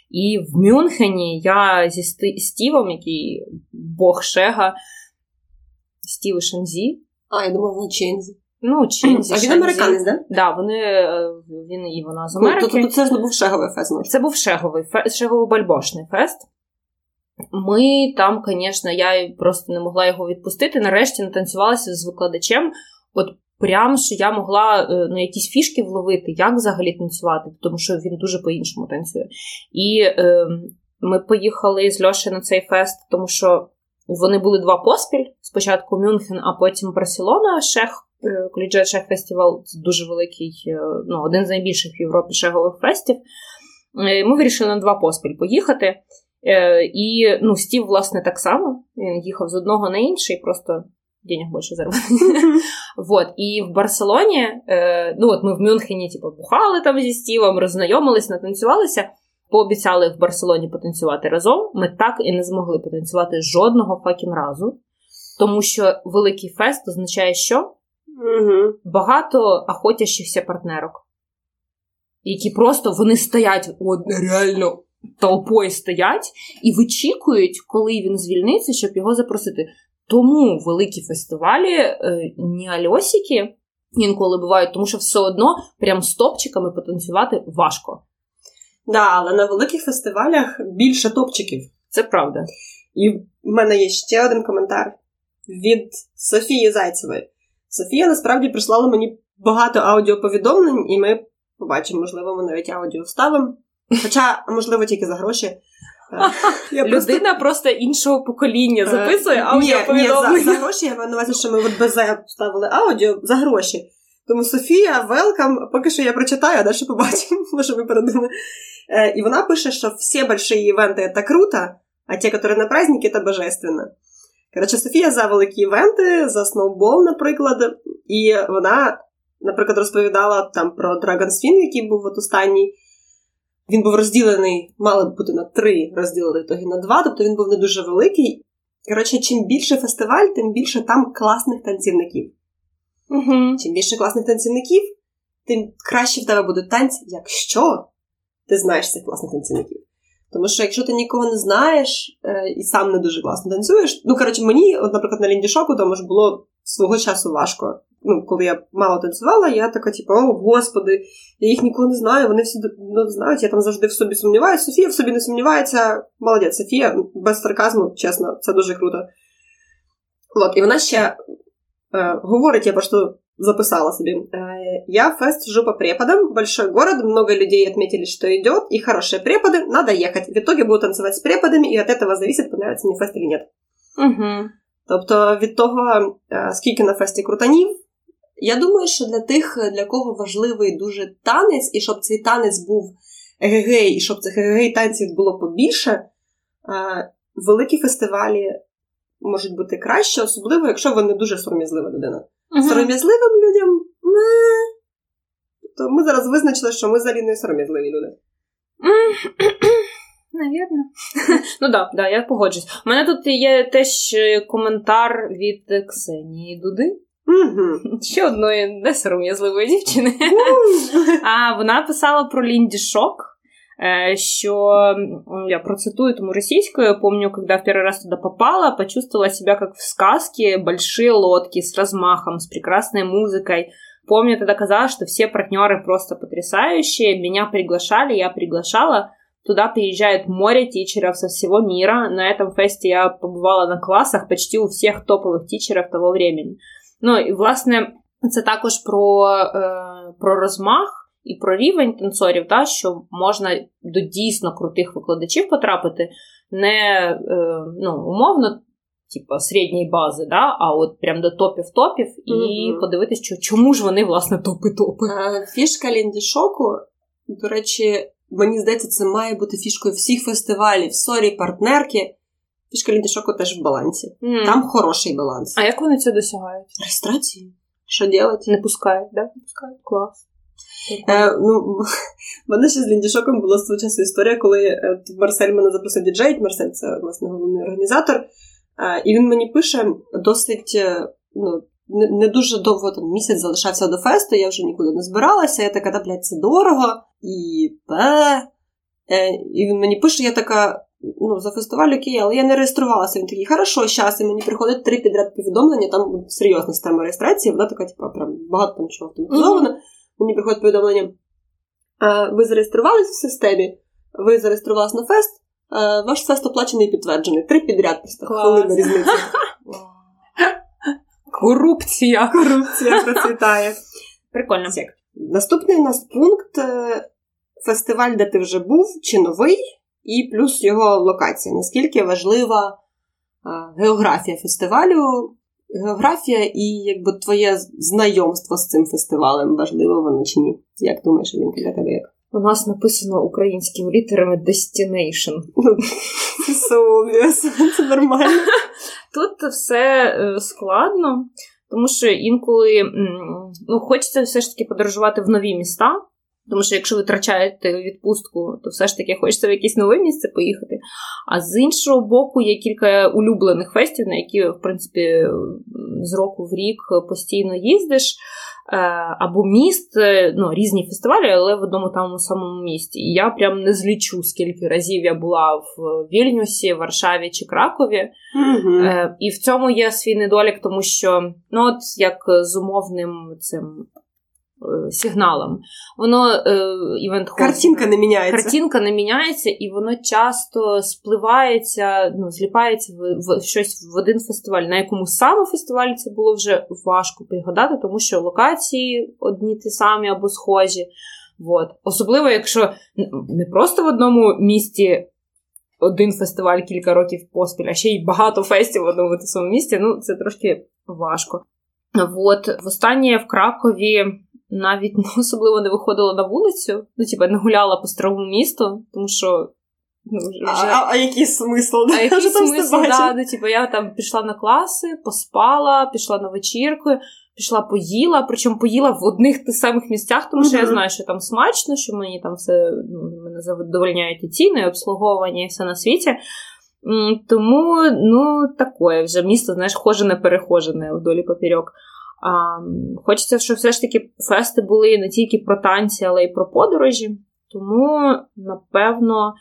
І в Мюнхені я зі Стівом, який Бог Шега, Стів Шензі. А, я думав, на Чензі. Ну, Чензі. А він американець, да? Да, вони, е, він і вона з Америки. Тобто це ж не був шеговий фест. Це був шеговий фест, шегово-бальбошний фест. Ми там, звісно, я просто не могла його відпустити. Нарешті натанцювалася з викладачем. От прям що я могла е, ну, якісь фішки вловити, як взагалі танцювати, тому що він дуже по-іншому танцює. І е, ми поїхали з Льоші на цей фест, тому що вони були два поспіль: спочатку Мюнхен, а потім Барселона, Шех. Коліджет Шех Фестивал це дуже великий, е, ну, один з найбільших в Європі шегових фестів. Е, ми вирішили на два поспіль поїхати. Е, і ну, Стів, власне, так само. Він їхав з одного на інший, просто денег більше заробити. вот. І в Барселоні, ну от ми в Мюнхені типу, бухали там зі Стівом, роззнайомились, натанцювалися. Пообіцяли в Барселоні потанцювати разом. Ми так і не змогли потанцювати жодного факін разу. Тому що великий фест означає, що Угу. Багато охотящихся партнерок, які просто вони стоять от реально толпою стоять і вичікують, коли він звільниться, щоб його запросити. Тому великі фестивалі е, не альосіки інколи бувають, тому що все одно прям з топчиками потанцювати важко. Да, але на великих фестивалях більше топчиків. Це правда. І в мене є ще один коментар від Софії Зайцевої. Софія насправді прислала мені багато аудіоповідомлень, і ми побачимо, можливо, ми навіть аудіо вставимо. Хоча, можливо, тільки за гроші. Е, я Людина просто... просто іншого покоління е, записує аудіоповідомлення. Ні, ні, за, за гроші я маю на увазі, що ми от без вставили аудіо за гроші. Тому Софія, велкам, поки що я прочитаю, а далі побачимо, може ви передумали. Е, і вона пише, що всі большие івенти це круто, а ті, які на праздники, це божественно. Коротше, Софія за великі івенти, за сноубол, наприклад, і вона, наприклад, розповідала там про Dragon Swing, який був от останній. Він був розділений, мали б бути на три, розділили тоді на два, тобто він був не дуже великий. Коротше, чим більше фестиваль, тим більше там класних танцівників. Угу. Чим більше класних танцівників, тим краще в тебе будуть танці, якщо ти знаєш цих класних танцівників. Тому що якщо ти нікого не знаєш е, і сам не дуже класно танцюєш, ну коротше, мені, от, наприклад, на ліндішоку тому ж було свого часу важко. Ну, коли я мало танцювала, я така, типу, о, господи, я їх нікого не знаю, вони всі ну, знають, я там завжди в собі сумніваюся. Софія в собі не сумнівається. Молодець, Софія, без сарказму, чесно, це дуже круто. От, і вона ще е, говорить, я просто записала себе. Э, я фест хожу по преподам. Большой город, много людей отметили, что идет, и хорошие преподы, надо ехать. В итоге буду танцевать с преподами, и от этого зависит, понравится мне фест или нет. Угу. Тобто від того, скільки на фесті крутанів, я думаю, що для тих, для кого важливий дуже танець, і щоб цей танець був егегей, і щоб цих егегей танців було побільше, великі фестивалі можуть бути краще, особливо, якщо ви не дуже сором'язлива людина. Мгм. Сором'язливим людям. Не. То ми зараз визначили, що ми взагалі не сором'язливі люди. Навірно. ну так, да, да, я погоджусь. У мене тут є теж е, коментар від Ксенії Дуди, Угу. ще одної несором'язливої дівчини. А вона писала про Лінді Шок, э, що м, я процитую тому российскую, помню, когда в первый раз туда попала, почувствовала себя как в сказке, большие лодки с размахом, с прекрасной музыкой. Помню, тогда казалось, что все партнеры просто потрясающие, меня приглашали, я приглашала. Туда приезжает море тичеров со всего мира. На этом фесте я побывала на класах почти у всех топовых тичеров того времени. Ну і власне це також про, е, про розмах і про рівень танцорів, та, що можна до дійсно крутих викладачів потрапити, не е, ну, умовно, типу, середньої бази, да, а от прям до топів-топів, і Мгм. подивитись, що, чому ж вони, власне, топи-топи. Е, Фішка Lindy Shock'у, до речі, мені здається, це має бути фішкою всіх фестивалів. Sorry, партнерки. Фішка Lindy Shock'у теж в балансі. М. Там хороший баланс. А як вони це досягають? Реєстрації? Що робити? Не пускають, да? Не пускають. Клас. Е, ну, в мене ще з Ліндішоком була свого часу історія, коли е, Марсель мене запросив діджей. Марсель це власне головний організатор. Е, і він мені пише досить е, ну, не, не дуже довго там місяць залишався до фесту, я вже нікуди не збиралася. Я така, да, блядь, це дорого. І пе. Е, і він мені пише, я така. Ну, за фестиваль окей, але я не реєструвалася. Він такий, хорошо, щас, і мені приходить три підряд повідомлення, там серйозна система реєстрації, вона така, типу, прям багато там чого автоматизовано. Мені приходить повідомлення. Ви зареєструвалися в системі, ви зареєструвалися на фест, ваш фест оплачений і підтверджений. Три підряд просто хвилина різниця. Корупція. Корупція процвітає. Прикольно. Наступний у нас пункт е, фестиваль, де ти вже був, чи новий, і плюс його локація. Наскільки важлива географія фестивалю, географія і якби твоє знайомство з цим фестивалем, важливо воно чи ні? Як думаєш, він для тебе як? У нас написано українськими літерами Destination. Це нормально. Тут все е, складно, тому що інколи ну, хочеться все ж таки подорожувати в нові міста. Тому що якщо ви втрачаєте відпустку, то все ж таки хочеться в якесь нове місце поїхати. А з іншого боку, є кілька улюблених фестів, на які, в принципі, з року в рік постійно їздиш. Е, Або міст, е, ну, різні фестивалі, але в одному тому самому місті. І я прям не злічу, скільки разів я була в Вільнюсі, Варшаві чи Кракові. Е, і в цьому є свій недолік, тому що, ну, от як з умовним цим сигналом, воно е, івент Картинка не міняється. Картинка не міняється, і воно часто спливається, ну, зліпається в, в щось в один фестиваль. На якому саме фестивалі це було вже важко пригадати, тому що локації одні ті самі або схожі. Вот. Особливо, якщо не просто в одному місті один фестиваль кілька років поспіль, а ще й багато фестів в одному самому місті, ну це трошки важко. От, востаннє в Кракові навіть ну, особливо не виходила на вулицю, ну, типа, не гуляла по старому місту, тому що. Ну, вже... А, а, який смисл? А який вже смисл, да, ну, типу, я там пішла на класи, поспала, пішла на вечірку, пішла поїла, причому поїла в одних тих самих місцях, тому що я знаю, що там смачно, що мені там все ну, мене задовольняють і ціни, і обслуговування, і все на світі. Тому, ну, таке вже місто, знаєш, хожене перехожене вдолі поперек. А, хочеться, щоб все ж таки фести були не тільки про танці, але й про подорожі. Тому, напевно,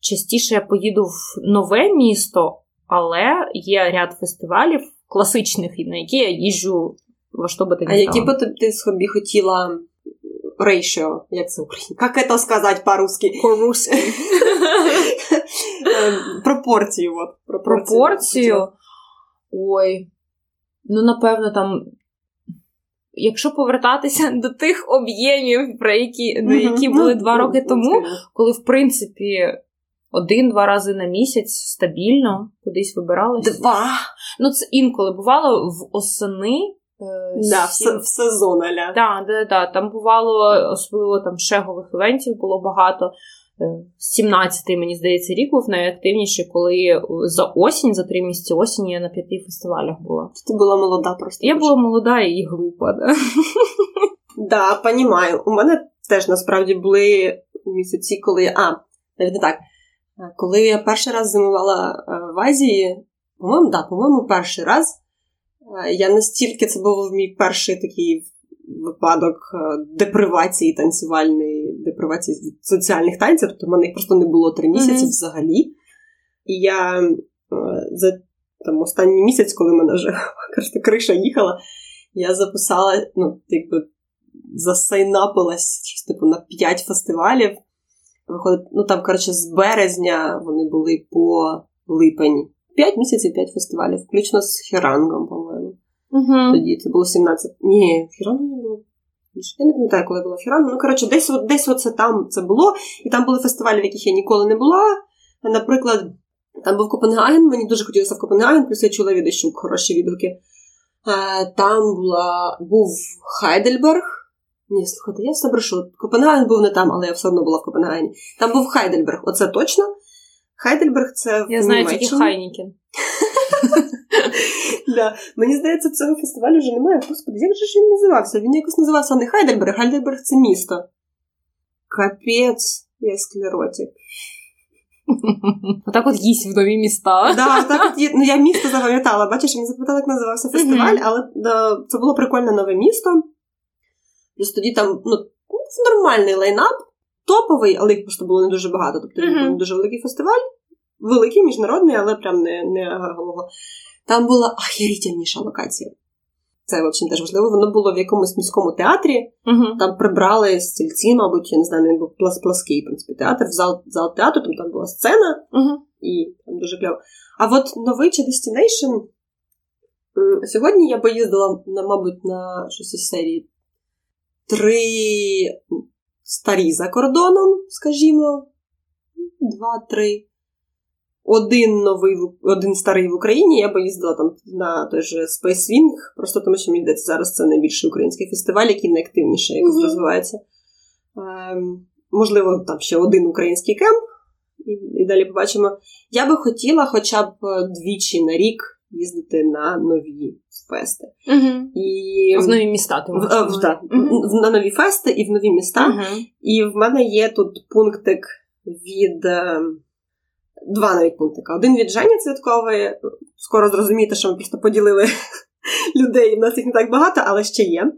частіше я поїду в нове місто, але є ряд фестивалів класичних, на які я їжджу во що би то А які би ти- ти собі хотіла рейшіо, як це українською? Як це сказати по-русски? По-русски. Е, Пропорцію, пропорцію. Ой. Ну, напевно, там. Якщо повертатися до тих об'ємів, про які, ну, які були два роки тому, коли, в принципі, один-два рази на місяць стабільно кудись вибиралися. Два. Ну, це інколи бувало в осени. е, Да, в, сім- в сезон, аля. Да, да, да. Там бувало, особливо там шегових івентів було багато. 17-й, мені здається, рік був найактивніший, коли за осінь, за три місяці осені я на п'яти фестивалях була. Ти була молода просто. Я була молода і глупа, да. Да, понімаю. У мене теж насправді були місяці, коли я. А, навіть не так. Коли я перший раз зимувала в Азії, по-моєму, да, по-моєму, перший раз я настільки це був мій перший такий випадок депривації танцювальної, депривації соціальних танців, тобто в мене їх просто не було три місяці mm-hmm. взагалі. І я за там, останній місяць, коли мене вже криша їхала, я записала, ну, якби засайнапилась щось типу на 5 фестивалів. Виходить, ну там, коротше, з березня вони були по липень. 5 місяців, 5 фестивалів, включно з Херангом, по-моєму. Угу. Тоді це було 17. Ні, Херангу не було. Я не пам'ятаю, коли була Херангу. Ну, коротше, десь десь оце там це було. І там були фестивалі, в яких я ніколи не була. Наприклад, там був Копенгаген, мені дуже хотілося в Копенгаген, плюс я чула від Іщук хороші відгуки. Там була, був Хайдельберг. Ні, слухайте, я все брешу. Копенгаген був не там, але я все одно була в Копенгагені. Там був Хайдельберг, оце точно. Хайдельберг це. Я знаю тільки Хайнікін. Да. Мені здається, цього фестивалю вже немає. Господи, як же ж він називався? Він якось називався не Хайдельберг, Хайдельберг це місто. Капець, я склеротик. Отак от їсть в нові міста. Да, так от ну, Я місто запам'ятала. Бачиш, я не запитала, як називався фестиваль, але да, це було прикольне нове місто. Плюс тоді там ну, це нормальний лайнап, топовий, але їх просто було не дуже багато. Тобто він був дуже великий фестиваль, великий, міжнародний, але прям не не агагового. Там була ахірітельніша локація. Це, в общем, теж важливо. Воно було в якомусь міському театрі. Uh-huh. Там прибрали стільці, мабуть, я не знаю, він був плаский, в принципі, театр, в зал зал театру, там там була сцена, uh-huh. і там дуже кльово. А от новий чи Destination. Сьогодні я поїздила, на, мабуть, на щось із серії три старі за кордоном, скажімо, два-три один новий один старий в Україні. Я поїздила там на той же Space Wing, просто тому що мені здається, зараз це найбільший український фестиваль, який найактивніше якось mm-hmm. розвивається. Ем, можливо, там ще один український кемп, і, і далі побачимо. Я би хотіла хоча б двічі на рік їздити на нові фести. Uh-huh. І... В нові міста. Ти в, в, так, uh-huh. На нові фести і в нові міста. Uh-huh. І в мене є тут пунктик від. Два навіть пунктика. Один від Жені Цвяткової. Скоро зрозумієте, що ми просто поділили людей. У нас їх не так багато, але ще є.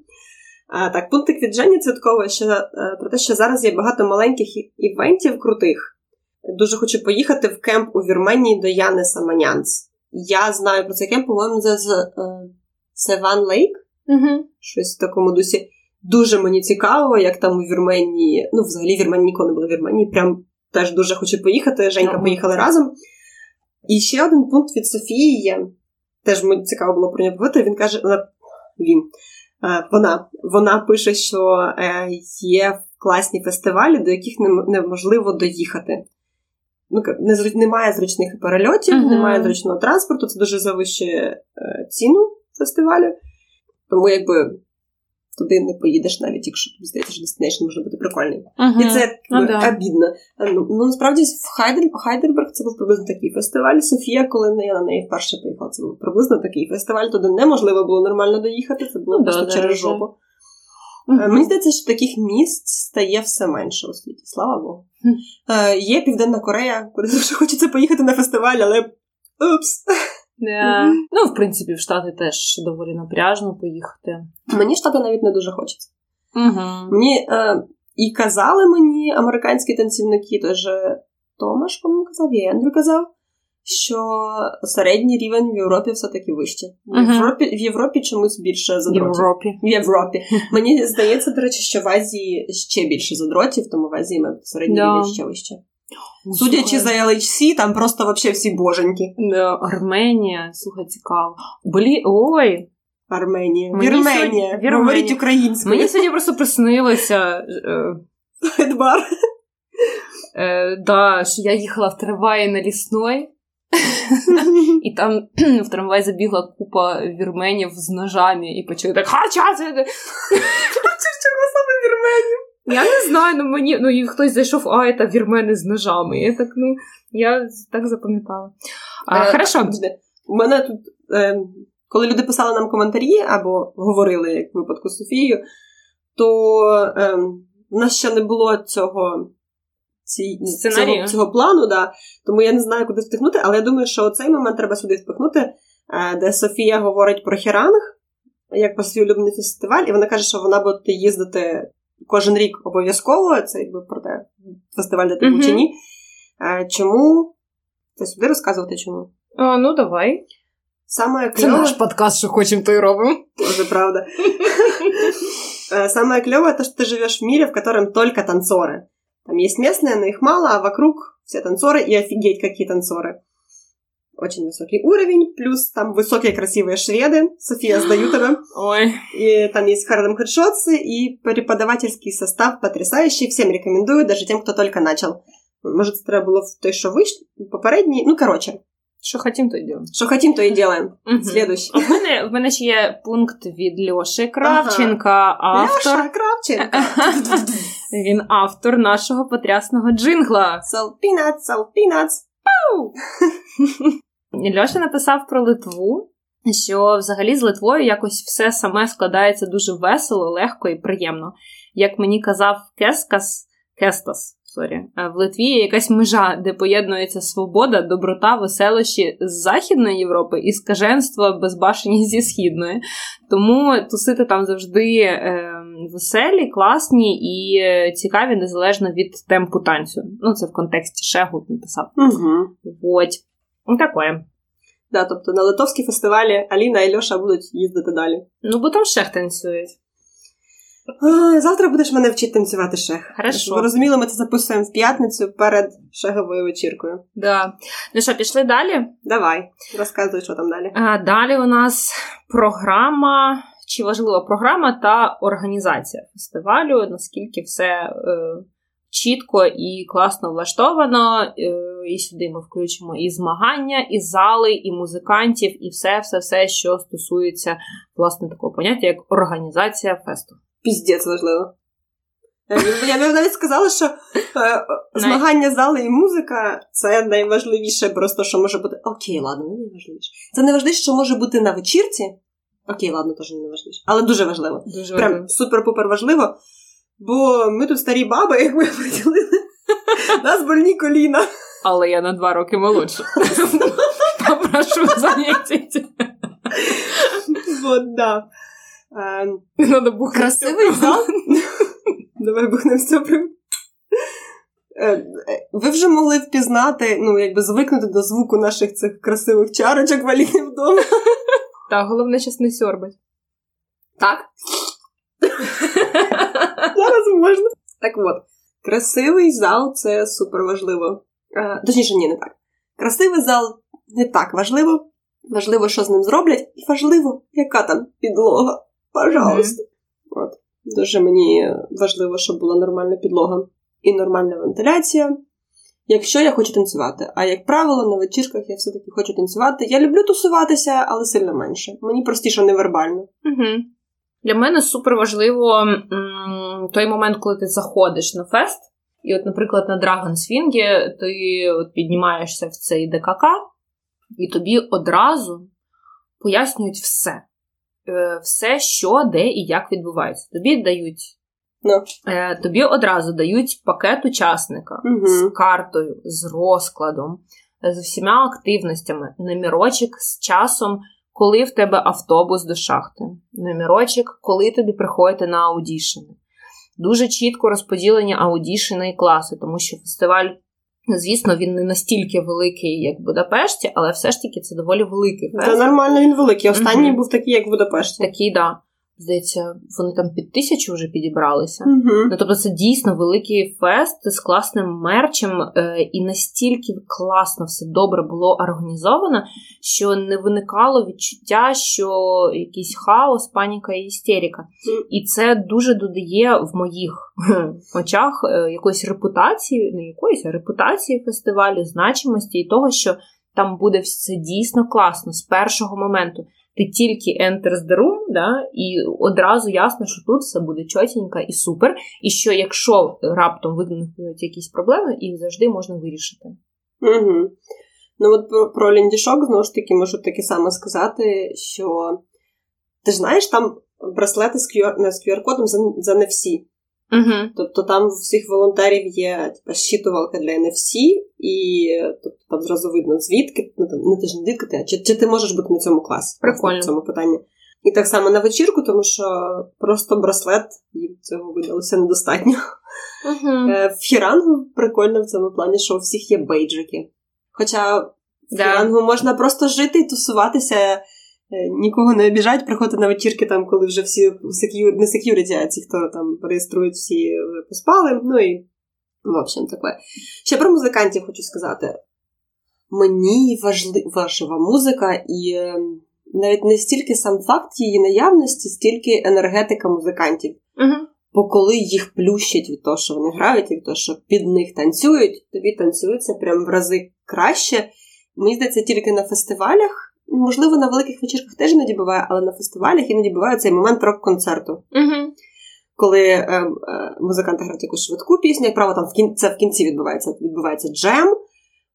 Так, пунктик від Жені Цвяткової що, е, про те, що зараз є багато маленьких івентів крутих. Дуже хочу поїхати в кемп у Вірменії до Яни Саманянц. Я знаю про цей кемп, по-моєму, це з Севан Лейк. Щось в такому дусі. Дуже мені цікаво, як там у Вірменії. Ну, взагалі, Вірменії ніколи не було в Вірменії. Прям теж дуже хочу поїхати. Женька поїхали разом. І ще один пункт від Софії є. Теж мені цікаво було про нього поговорити. Він каже: він. Вона вона пише, що е, є класні фестивалі, до яких неможливо доїхати. Ну, Немає зручних перельотів, uh-huh. немає зручного транспорту, це дуже завищує е, ціну фестивалю. Тому, якби туди не поїдеш, навіть якщо тобі здається, що Destination може бути прикольний. Uh-huh. І це ну, да. обідно. Ну, ну насправді в Хайдер, Хайдерберг це був приблизно такий фестиваль. Софія, коли я на неї вперше поїхала, це був приблизно такий фестиваль. Туди неможливо було нормально доїхати, це було ну, просто да, через да, жопу. Uh-huh. Мені здається, що таких місць стає все менше у світі, слава Богу. Uh-huh. Є Південна Корея, куди дуже хочеться поїхати на фестиваль, але упс. Yeah. Mm-hmm. Ну, в принципі, в Штати теж доволі напряжно поїхати. Мені Штати навіть не дуже хочеться. Mm-hmm. Мені е, і казали мені американські танцівники, теж Томаш, по-моєму, казав, і Ендрю казав, що середній рівень в Європі все-таки вище. В Європі в Європі чомусь більше задротів. Європі. В Європі. Мені здається, до речі, що в Азії ще більше задротів, тому в Азії середній yeah. рівень ще вище. Судячи за LHC, там просто вообще всі боженьки. Арменія, слухай, цікаво. Блі... Ой. Арменія. Вірменія. Вірменія. Говорить українською. Мені сьогодні просто приснилося. Едбар. Е, да, що я їхала в трамваї на лісной, і там в трамвай забігла купа вірменів з ножами і почали так хачати. Чого саме вірменів? Я не знаю, ну мені ну і хтось зайшов, а це вірмени з ножами. Я так, ну, я так запам'ятала. А, Е, Хорошо. У мене тут, е, коли люди писали нам коментарі або говорили, як в випадку з Софією, то е, в нас ще не було цього. Ці, цього, цього плану, да. тому я не знаю, куди впихнути, але я думаю, що цей момент треба сюди впихнути, е, де Софія говорить про Хіранг, як про свій улюблений фестиваль, і вона каже, що вона буде їздити кожен рік обов'язково. Це якби про те фестиваль, де ти був чи ні. Е, Чому? Це сюди розказувати чому? А, ну давай. Саме Це кльове, наш подкаст, що хочемо, то й робимо. тоже правда. Самое клевое то, что ты живешь в мире, в котором только танцоры. Там есть местные, но их мало, а вокруг все танцоры, и офигеть, какие танцоры Очень высокий уровень, плюс там высокие красивые шведы. София, сдаю тебя. Ой. И там есть Хардем Хедшотсы, и преподавательский состав потрясающий. Всем рекомендую, даже тем, кто только начал. Может, це треба було в той, що вийшло, попередній. Ну, короче, Що хотім, то й ділимо. що хотім, то і делаем. Мгм. Следующий. В мене, в мене ще є пункт від Льоші Кравченка, автор. Леша Кравченко. Він автор нашого потрясного джингла. Sell peanuts, sell peanuts. Льоша написав про Литву, що взагалі з Литвою якось все саме складається дуже весело, легко і приємно. Як мені казав Кескас, Кестас, sorry, е, в Литві є якась межа, де поєднується свобода, доброта, веселощі з Західної Європи і скаженство безбашене зі Східної. Тому тусити там завжди е, веселі, класні і е, цікаві незалежно від темпу танцю. Ну, це в контексті Шягу написав. Угу. Вот. Ну, таке. Да, тобто на литовські фестивалі Аліна і Льоша будуть їздити далі. Ну, бо там шех танцюють. А, завтра будеш мене вчити танцювати шех. Хорошо. Ви розуміли, ми це записуємо в п'ятницю перед шеговою вечіркою. Да. Ну що, пішли далі? Давай, розказуй, що там далі. А, далі у нас програма, чи важлива програма та організація фестивалю, наскільки все е, чітко і класно влаштовано. Е, і сюди ми включимо і змагання, і зали, і музикантів, і все, все, все, що стосується власне такого поняття, як організація фесту. Піздець важливо. Я б навіть сказала, що е, змагання зали і музика це найважливіше, просто що може бути. Окей, ладно, не найважливіше. Це найважливіше, що може бути на вечірці. Окей, ладно, теж не найважливіше. Але дуже важливо. Дуже Прям важливо. супер-пупер важливо. Бо ми тут старі баби, як ми приділили. Нас больні коліна. Але я на два роки молодша. Попрошу заняття. Вот, да. Ем, Надо бухнути. Красивий зал. Давай бухнемо з цього. Е, е, Ви вже могли впізнати, ну, якби звикнути до звуку наших цих красивих чарочок валіни вдома. Та головне щас не сьорбать. Так. Зараз можна. Так от, красивий зал це супер важливо. Е, Точніше, ні, не так. Красивий зал не так важливо. Важливо, що з ним зроблять, і важливо, яка там підлога. Пожалуйста. От. Дуже мені важливо, щоб була нормальна підлога і нормальна вентиляція. Якщо я хочу танцювати, а як правило, на вечірках я все-таки хочу танцювати. Я люблю тусуватися, але сильно менше. Мені простіше невербально. Угу. Для мене супер важливо м, той момент, коли ти заходиш на фест. І, от, наприклад, на Dragon Swing ти от піднімаєшся в цей ДКК, і тобі одразу пояснюють все. Е, Все, що, де і як відбувається. Тобі дають. Ну. Е, Тобі одразу дають пакет учасника Мгм. з картою, з розкладом, з всіма активностями, номерочок з часом, коли в тебе автобус до шахти, номерочок, коли тобі приходити на аудішини. Дуже чітко розподілені аудішини і класи, тому що фестиваль, звісно, він не настільки великий, як в Будапешті, але все ж таки це доволі великий фест. Це нормально, він великий. Останній Мгм. був такий, як в Будапешті. Такий, да. Здається, вони там під тисячу вже підібралися. Угу. Ну, тобто це дійсно великий фест з класним мерчем, е, і настільки класно все добре було організовано, що не виникало відчуття, що якийсь хаос, паніка і істерика. І це дуже додає в моїх очах е, якоїсь репутації, не якоїсь, а репутації фестивалю, значимості і того, що там буде все дійсно класно з першого моменту. Ти тільки enters the room, да, і одразу ясно, що тут все буде чотенько і супер. І що якщо раптом виникнуть якісь проблеми, їх завжди можна вирішити. Угу. Ну от про, про ліндішок, знову ж таки, можу таке саме сказати, що ти ж знаєш, там браслети з QR, не з QR-кодом за, за не всі. Угу. Тобто там у всіх волонтерів є типу, щитувалка для NFC, і тобто, там зразу видно, звідки, ну, там, не ти ж не звідки ти, чи, чи ти можеш бути на цьому класі Прикольно. в цьому питанні. І так само на вечірку, тому що просто браслет їм цього видалося недостатньо. Угу. В Хірангу прикольно в цьому плані, що у всіх є бейджики. Хоча в Да. Хірангу можна просто жити і тусуватися, нікого не обіжать, приходити на вечірки, там, коли вже всі сек'ю... не сек'юріті, а ці, хто там реєструють, всі вже поспали. Ну і в общем таке. Ще про музикантів хочу сказати. Мені важли... важлива музика, і е, навіть не стільки сам факт її наявності, стільки енергетика музикантів. Угу. Бо коли їх плющать від того, що вони грають, від того, що під них танцюють, тобі танцюється прям в рази краще. Мені здається, тільки на фестивалях, можливо, на великих вечірках теж іноді буває, але на фестивалях іноді буває цей момент рок-концерту. Угу. Коли е, е, музиканти грають якусь швидку пісню, як правило, там в кін... це в кінці відбувається. Відбувається джем,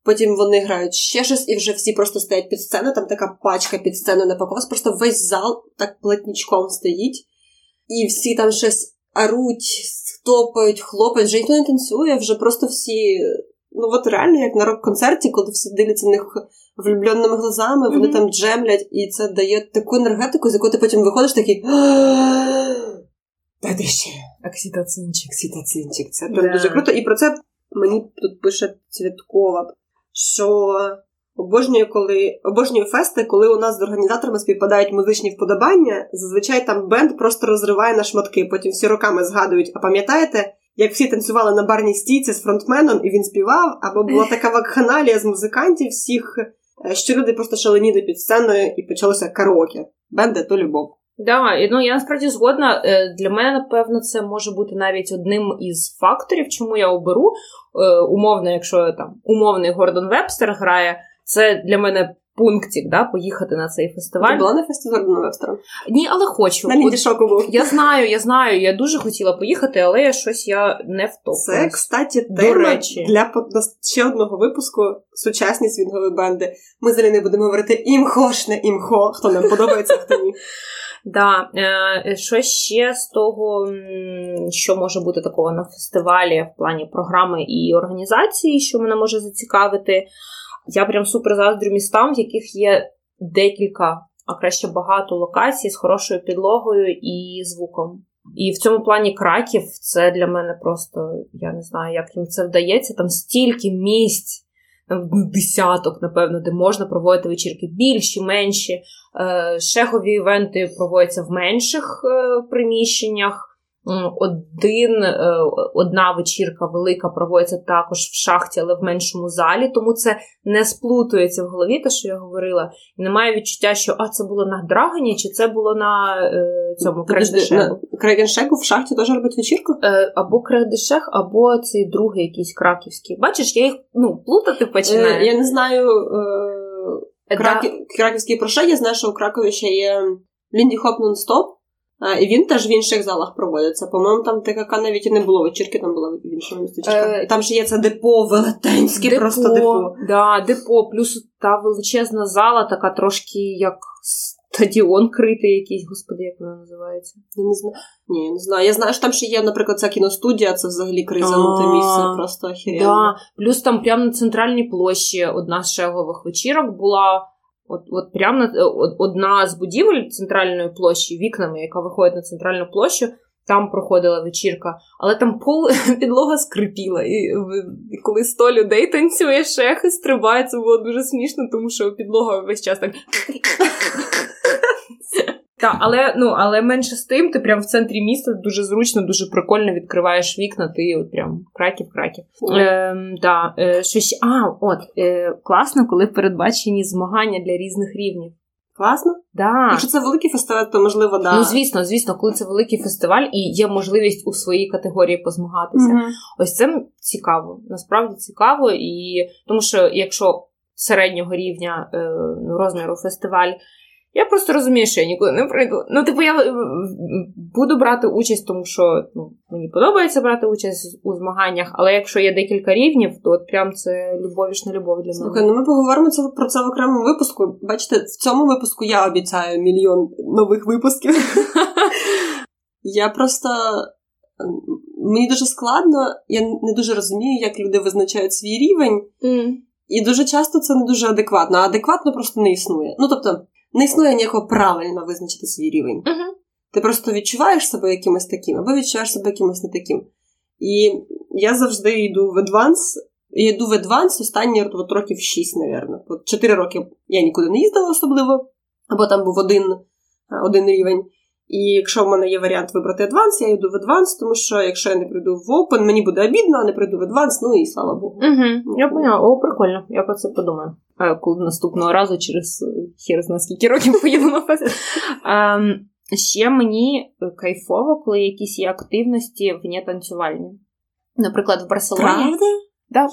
потім вони грають ще щось, і вже всі просто стоять під сценою, там така пачка під сценою напаковась, просто весь зал так плотнічком стоїть, і всі там щось оруть, топають, хлопають, вже ніхто не танцює, вже просто всі. Ну, от реально, як на рок-концерті, коли всі дивляться на них влюбленими глазами, вони Мгм. там джемлять, і це дає таку енергетику, з якої ти потім виходиш такий. Та ти ще Окситоцинчик. Сітацинчик. Це Да. дуже круто. І про це мені тут пише Цвіткова, що обожнюю, коли обожнюю фести, коли у нас з організаторами співпадають музичні вподобання. Зазвичай там бенд просто розриває на шматки, потім всі роками згадують. А пам'ятаєте, як всі танцювали на барній стійці з фронтменом, і він співав, або була така вакханалія з музикантів всіх, е, що люди просто шаленіли під сценою і почалося караоке. Бенди то любов. Да, і, ну я насправді згодна. Е, Для мене, напевно, це може бути навіть одним із факторів, чому я оберу. Е, Умовно, якщо там умовний Гордон Вебстер грає, це для мене пунктик, да, поїхати на цей Ти фестиваль. була на фестивалі Гордона Вебстера? Ні, але хочу. На От був. Я знаю, я знаю, я дуже хотіла поїхати, але я щось я не Це, втопилась. кстати, До тема речі. для ще одного випуску сучасні свінгові бенди. Ми з Аліною будемо говорити імхошне імхо, хто нам подобається, хто ні. Да, е, що ще з того, що може бути такого на фестивалі в плані програми і організації, що мене може зацікавити. Я прям супер заздрю містам, в яких є декілька, а краще багато локацій з хорошою підлогою і звуком. І в цьому плані краків це для мене просто я не знаю, як їм це вдається. Там стільки місць, десяток, напевно, де можна проводити вечірки більші, менші. Е, Шегові івенти проводяться в менших е, приміщеннях. Один, е, одна вечірка велика проводиться також в шахті, але в меншому залі, тому це не сплутується в голові, те, що я говорила. І немає відчуття, що а це було на Драгоні, чи це було на е, цьому Подожди, Кредешегу. в шахті теж робить вечірку? Е, або Кредешег, або цей другий якийсь краківський. Бачиш, я їх ну, плутати починаю. Я не знаю е, Да. Кракі... краківський про що. Я знаю, що у Кракові ще є Лінді Хоп Нон-Стоп. А, і він теж в інших залах проводиться. По-моєму, там ТКК навіть і не було вечірки, там була в іншому містечку. Е, там ще є це депо, велетенське просто депо. Да, депо, плюс та величезна зала, така трошки як стадіон критий якийсь, господи, як вона називається. Я не знаю. Ні, я не знаю. Я знаю, що там ще є, наприклад, ця кіностудія, це взагалі кризануте місце, просто охеренно. Да, плюс там прямо на центральній площі одна з шегових вечірок була. От, от прямо на- од- одна з будівель центральної площі, вікнами, яка виходить на центральну площу, там проходила вечірка, але там пол підлога скрипіла. І, коли 100 людей танцює, шехи стрибає, це було дуже смішно, тому що підлога весь час так. Так, але ну але менше з тим, ти прям в центрі міста дуже зручно, дуже прикольно відкриваєш вікна, ти от прям краків, краків. Ем, да, е, що ще? А, от е, класно, коли передбачені змагання для різних рівнів. Класно. Да. Якщо це великий фестиваль, то можливо, да. Ну, звісно, звісно, коли це великий фестиваль і є можливість у своїй категорії позмагатися. Мгм. Ось це цікаво. Насправді цікаво, і тому що якщо середнього рівня е, ну, розміру фестиваль, Я просто розумію, що я нікуди не прийду. Ну, типу, я е, буду брати участь, тому що ну, мені подобається брати участь у змаганнях, але якщо є декілька рівнів, то от прям це любовішна любов для мене. Слухай, ну ми поговоримо це про це в окремому випуску. Бачите, в цьому випуску я обіцяю мільйон нових випусків. Я просто. Мені дуже складно, я не дуже розумію, як люди визначають свій рівень. Mm. І дуже часто це не дуже адекватно, а адекватно просто не існує. Ну тобто, не існує ніякого правильно визначити свій рівень. Uh-huh. Ти просто відчуваєш себе якимось таким, або відчуваєш себе якимось не таким. І я завжди йду в адванс. Я йду в адванс останні от, років 6, мабуть. От 4 роки я нікуди не їздила особливо, або там був один, один рівень. І якщо в мене є варіант вибрати advanced, я йду в advanced, тому що якщо я не прийду в Open, мені буде обидно, а не прийду в advanced, ну і слава Богу. Угу, Я поняла, о, прикольно, я про це подумаю. Коли наступного разу через е, хір на скільки років поїду на фест. Ем, ще мені кайфово, коли якісь є активності вне танцювальні. Наприклад, в Барселоні. Правда? Да.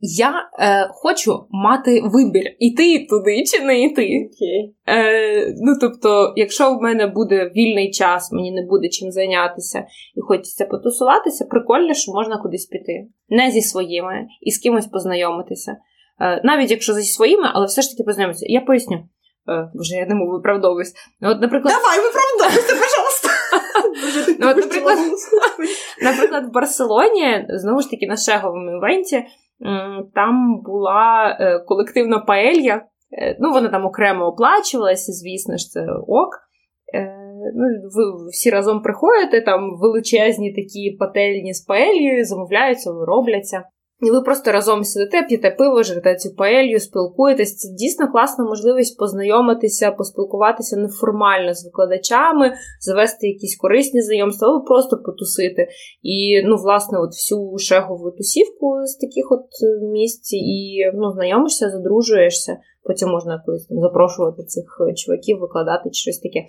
Я е, хочу мати вибір, іти туди чи не йти. Okay. Е, Ну, тобто, якщо в мене буде вільний час, мені не буде чим зайнятися і хочеться потусуватися, прикольно, що можна кудись піти. Не зі своїми і з кимось познайомитися. Е, Навіть якщо зі своїми, але все ж таки познайомитися. Я поясню. Е, Боже, я не можу виправдовуюсь. Ну, от, наприклад... Давай, виправдовуйся, пожалуйста. Ну, от, наприклад, наприклад, в Барселоні, знову ж таки, на шеговому івенті, там була е, колективна паелья. Ну, вона там окремо оплачувалася, звісно ж, це ок. Ну, Ви всі разом приходите, там величезні такі пательні з паельєю, замовляються, робляться. І ви просто разом сидите, п'єте пиво, жрете цю паелью, спілкуєтесь. Це дійсно класна можливість познайомитися, поспілкуватися неформально з викладачами, завести якісь корисні знайомства, або просто потусити. І, ну, власне, от всю шегову тусівку з таких от місць, і ну, знайомишся, задружуєшся. Потім можна колись там запрошувати цих чуваків, викладати чи щось таке.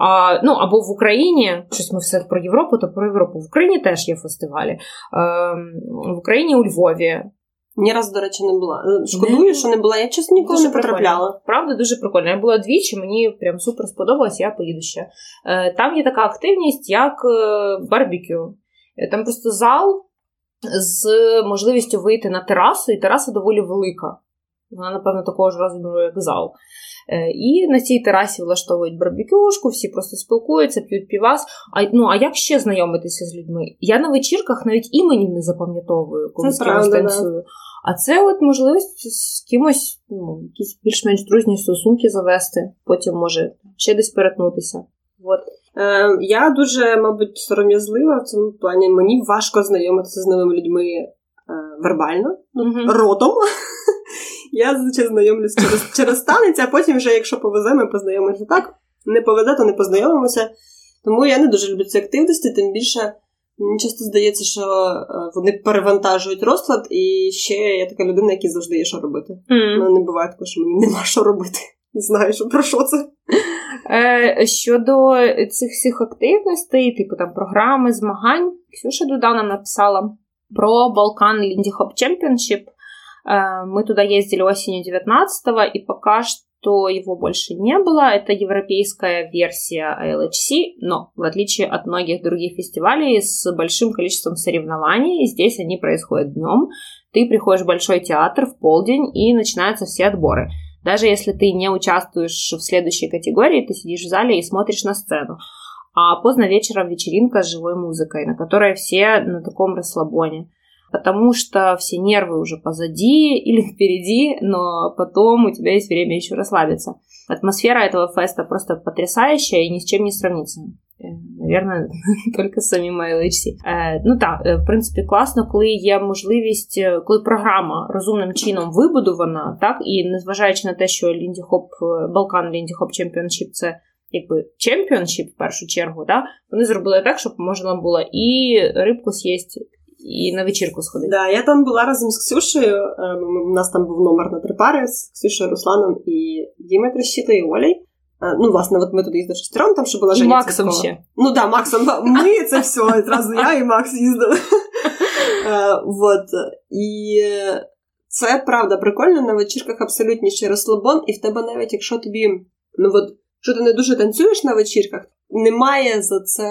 А, Ну або в Україні, щось ми все про Європу, то про Європу. В Україні теж є фестивалі. Е, В Україні у Львові. Ні разу, до речі, не була. Е, шкодую, не. що не була. Я чесно ніколи дуже не потрапляла. Прикольно. Правда, дуже прикольно. Я була двічі, мені прям супер сподобалось, я поїду ще. Е, Там є така активність, як е, барбекю. Там просто зал з можливістю вийти на терасу, і тераса доволі велика. Вона, напевно, такого ж розміру, як зал. Е, і на цій терасі влаштовують барбекюшку, всі просто спілкуються, п'ють півас. А ну, а як ще знайомитися з людьми? Я на вечірках навіть імені не запам'ятовую, коли з кимось танцюю. А це от можливість з кимось ну, якісь більш-менш дружні стосунки завести, потім може ще десь перетнутися. От. Е, Я дуже, мабуть, сором'язлива в цьому плані. Мені важко знайомитися з новими людьми е, вербально, mm-hmm. ротом. Я зазвичай знайомлюсь через через танець, а потім, вже, якщо повезе, ми познайомимося так. Не повезе, то не познайомимося. Тому я не дуже люблю ці активності, тим більше мені часто здається, що е, вони перевантажують розклад, і ще я така людина, якій завжди є що робити. Mm. Ну, не буває такого, що мені нема що робити. Не знаю, що про що це. Е, Щодо цих всіх активностей, типу там програми, змагань, Ксюша Дуда нам написала про Balkan Lindy Hop Championship. Э, мы туда ездили осенью 19-го, и пока что его больше не было. Это европейская версия LHC, но в отличие от многих других фестивалей с большим количеством соревнований, здесь они происходят днем. Ты приходишь в большой театр в полдень, и начинаются все отборы. Даже если ты не участвуешь в следующей категории, ты сидишь в зале и смотришь на сцену. А поздно вечером вечеринка с живой музыкой, на которой все на таком расслабоне потому что все нервы уже позади или впереди, но потом у тебя есть время еще расслабиться. Атмосфера этого феста просто потрясающая и ни с чем не сравнится. Э, Наверное, только з самим LHC. Е, ну так, е, в принципі, класно, коли є можливість, е, коли програма розумним чином вибудована, так, і незважаючи на те, що Лінді Хоп, Балкан Лінді Хоп Чемпіоншіп це якби чемпіоншіп в першу чергу, да, вони зробили так, щоб можна було і рибку з'їсти, і на вечірку сходити. Да, я там була разом з Ксюшею. У нас там був номер на три пари з Ксюшею, Русланом і Дімою Трещитою і Олей. Ну, власне, от ми туди їздили шестером, там ще була Женя Максом Цвіткова. ще. Ну так, да, Максом. Ми це все. Одразу я і Макс їздили. Вот. І це правда прикольно на вечірках абсолютніший розслабон, і в тебе навіть якщо тобі ну от що ти не дуже танцюєш на вечірках, немає за це.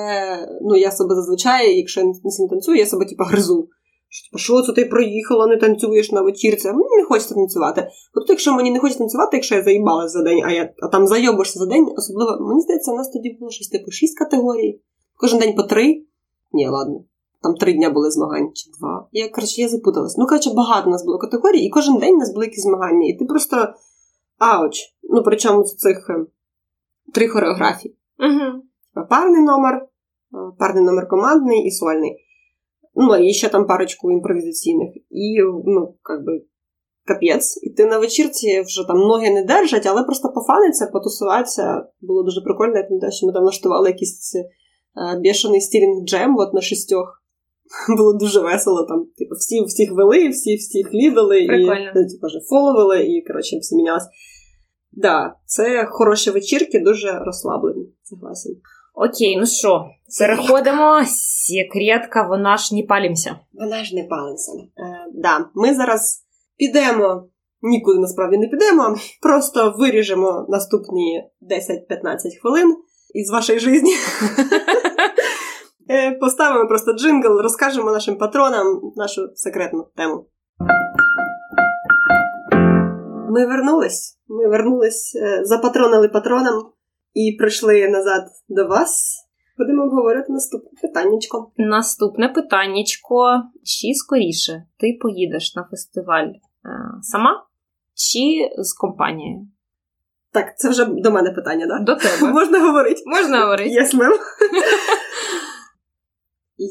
Ну, я себе зазвичай, якщо я не танцюю, я себе типу, гризу. Що, типу, що це ти проїхала, не танцюєш на вечірці? Мені не хочеться танцювати. От якщо мені не хочеться танцювати, якщо я заїбалась за день, а я а там зайобишся за день, особливо, мені здається, у нас тоді було щось типу шість категорій. Кожен день по три. Ні, ладно. Там три дня були змагань чи два. Я коротше, я запуталась. Ну, коротше, багато у нас було категорій, і кожен день у нас були якісь змагання. І ти просто ауч. Ну, причому з цих е, три хореографії. Угу. Парний номер, е, парний номер командний і сольний. Ну, і ще там парочку імпровізаційних. І, ну, як би, капець. І ти на вечірці вже там ноги не держать, але просто пофаниться, потусуватися. Було дуже прикольно. Я пам'ятаю, що ми там влаштували якийсь е, бішаний стілінг джем от на шістьох. Було дуже весело. Там, типу, всі всіх вели, всі всіх лідали, Прикольно. і типу, фоловили, і коротше, всі мінялися. Да, це хороші вечірки, дуже розслаблені. Согласен. Окей, ну що, переходимо. Секретка, вона ж не палімся. Вона ж не палиться. Е, да, ми зараз підемо, нікуди насправді не підемо, просто виріжемо наступні 10-15 хвилин із вашої житті. Е, Поставимо просто джингл, розкажемо нашим патронам нашу секретну тему. Ми вернулись. Ми вернулись, е, запатронили патронам і прийшли назад до вас. Будемо обговорювати наступне питаннячко. Наступне питаннячко. Чи скоріше ти поїдеш на фестиваль е, сама чи з компанією? Так, це вже до мене питання, так? До тебе. Можна говорити? Можна говорити? Yes, ma'am.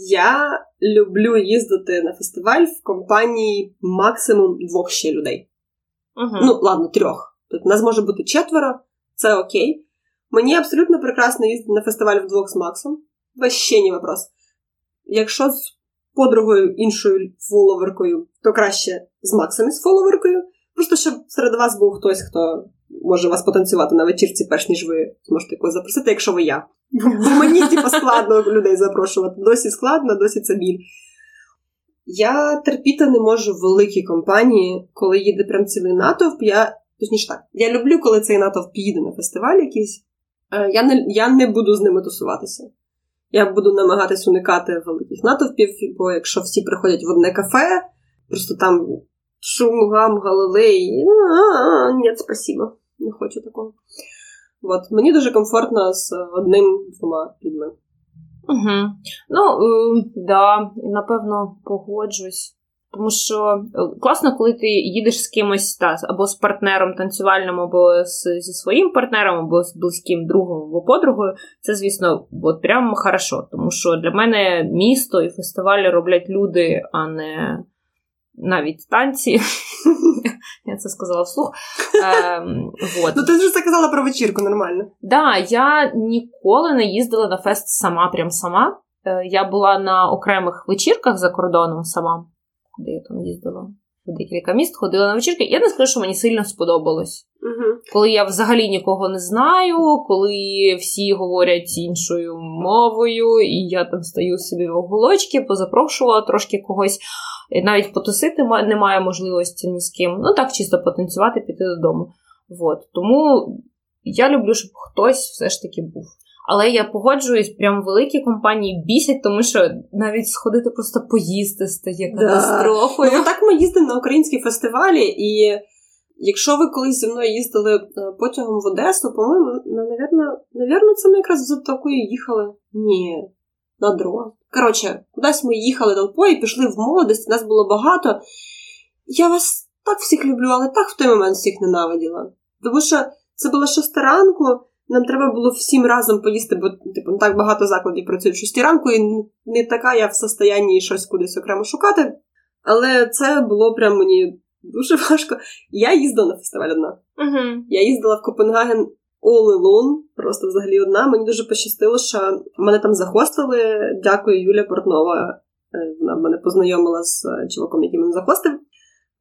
Я люблю їздити на фестиваль в компанії максимум двох ще людей. Угу. Ну, ладно, трьох. Тобто нас може бути четверо, це окей. Мені абсолютно прекрасно їздити на фестиваль вдвох з Максом. Вообще не вопрос. Якщо з подругою іншою фоловеркою, то краще з Максом і з фоловеркою. Просто щоб серед вас був хтось, хто може вас потанцювати на вечірці, перш ніж ви зможете когось запросити, якщо ви я. Бо мені типу, складно людей запрошувати. Досі складно, досі це біль. Я терпіти не можу в великій компанії, коли їде прям цілий натовп. Я точніше так, я люблю, коли цей натовп їде на фестиваль якийсь. Е, Я не, я не буду з ними тусуватися. Я буду намагатись уникати великих натовпів, бо якщо всі приходять в одне кафе, просто там шум, гам, галилей. Ні, спасибо. Не хочу такого. От. Мені дуже комфортно з одним-двома людьми. Угу. Ну, да, напевно погоджусь. Тому що е, класно, коли ти їдеш з кимось та, або з партнером танцювальним, або з, зі своїм партнером, або з близьким другом або подругою. Це, звісно, от прям хорошо. Тому що для мене місто і фестивалі роблять люди, а не навіть танці. Я це сказала вслух. Ем, вот. Ну, ти ж це казала про вечірку нормально. Да, я ніколи не їздила на фест сама, прям сама. Е, Я була на окремих вечірках за кордоном сама, куди я там їздила. В декілька міст ходила на вечірки. Я не скажу, що мені сильно сподобалось. Угу. Коли я взагалі нікого не знаю, коли всі говорять іншою мовою, і я там стою собі в уголочки, позапрошувала трошки когось, навіть потусити немає можливості ні з ким. Ну так, чисто потанцювати, піти додому. Вот. Тому я люблю, щоб хтось все ж таки був. Але я погоджуюсь, прям великі компанії бісять, тому що навіть сходити просто поїсти стає Да. катастрофою. Ну, так ми їздимо на українські фестивалі, і якщо ви колись зі мною їздили е, потягом в Одесу, по-моєму, ну, навірно, навірно, це ми якраз за такою їхали. Ні, на дрон. Коротше, кудись ми їхали толпою, пішли в молодість, нас було багато. Я вас так всіх люблю, але так в той момент всіх ненавиділа. Тому що це було шоста ранку, нам треба було всім разом поїсти, бо типу, так багато закладів працюють в шостій ранку, і не така я в состоянні щось кудись окремо шукати. Але це було прям мені дуже важко. Я їздила на фестиваль одна. Угу. Я їздила в Копенгаген all alone, просто взагалі одна. Мені дуже пощастило, що мене там захостили. Дякую, Юля Портнова. Е, Вона мене познайомила з е, чуваком, який мене захостив.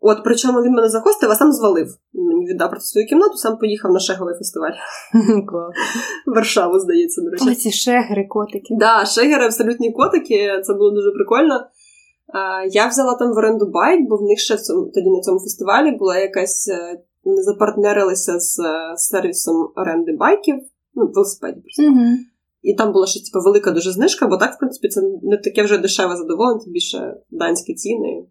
От, причому він мене захостив, а сам звалив. Він мені віддав просто свою кімнату, сам поїхав на шеговий фестиваль. Варшаву, здається, до речі. Ой, ці шегри, котики. Да, шегери абсолютні котики, це було дуже прикольно. Я взяла там в оренду байк, бо в них ще в цьому, тоді на цьому фестивалі була якась. е, Вони запартнерилися з е, сервісом оренди байків. Ну, в велосипеді просто. Угу. І там була щось типу, велика дуже знижка, бо так, в принципі, це не таке вже дешеве задоволення, це більше данські ціни.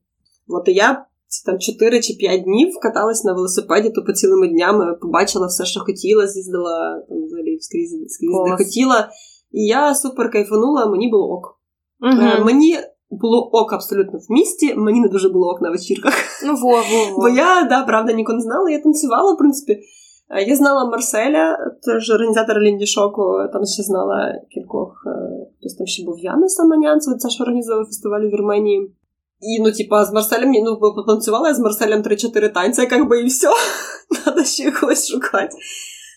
От і я там 4 чи 5 днів каталась на велосипеді, тупо цілими днями побачила все, що хотіла, з'їздила там взагалі скрізь, скрізь де хотіла. І я супер кайфанула, мені було ок. Угу. Мені було ок абсолютно в місті, мені не дуже було ок на вечірках. Ну, во, во, во. Бо я, да, правда, ніколи не знала, я танцювала, в принципі. Е, Я знала Марселя, теж організатора Лінді Шоку, там ще знала кількох, е, хтось там ще був Яна Саманянцева, це ж організовував фестиваль у Вірменії. І, ну, типа, з Марселем, ну, потанцювала я з Марселем 3-4 танці, як би і все. Треба ще когось шукати.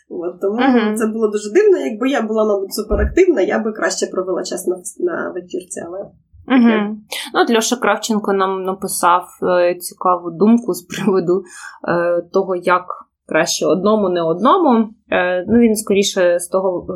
От, тому Мгм. це було дуже дивно. Якби я була, мабуть, суперактивна, я би краще провела час на, на вечірці, але Угу. Ну, от Льоша Кравченко нам написав е, цікаву думку з приводу е, того, як краще одному, не одному. Е, ну, він скоріше з того.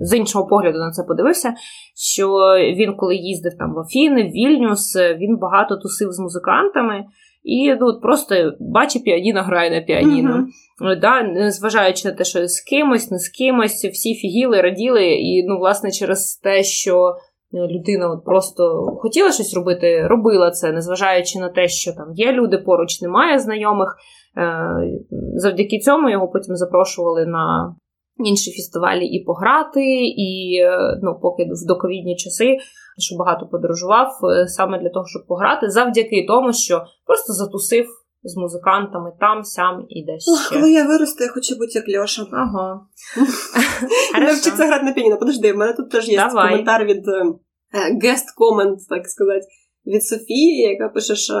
З іншого погляду на це подивився, що він, коли їздив там в Афіни, в Вільнюс, він багато тусив з музикантами і ну, от просто бачить піаніно, грає на піаніно. Ну, Да, незважаючи на те, що з кимось, не з кимось, всі фігіли, раділи, і ну, власне, через те, що е, людина от просто хотіла щось робити, робила це, незважаючи на те, що там є люди поруч, немає знайомих. Е, Завдяки цьому його потім запрошували на інші фестивалі і пограти, і е, ну, поки в доковідні часи, що багато подорожував е, саме для того, щоб пограти, завдяки тому, що просто затусив з музикантами там, сям і десь Ох, ще. коли я виросту, я хочу бути як Льоша. Ага. Навчиться грати на піаніно. Подожди, в мене тут теж є Давай. коментар від comment, так сказать, від Софії, яка пише, що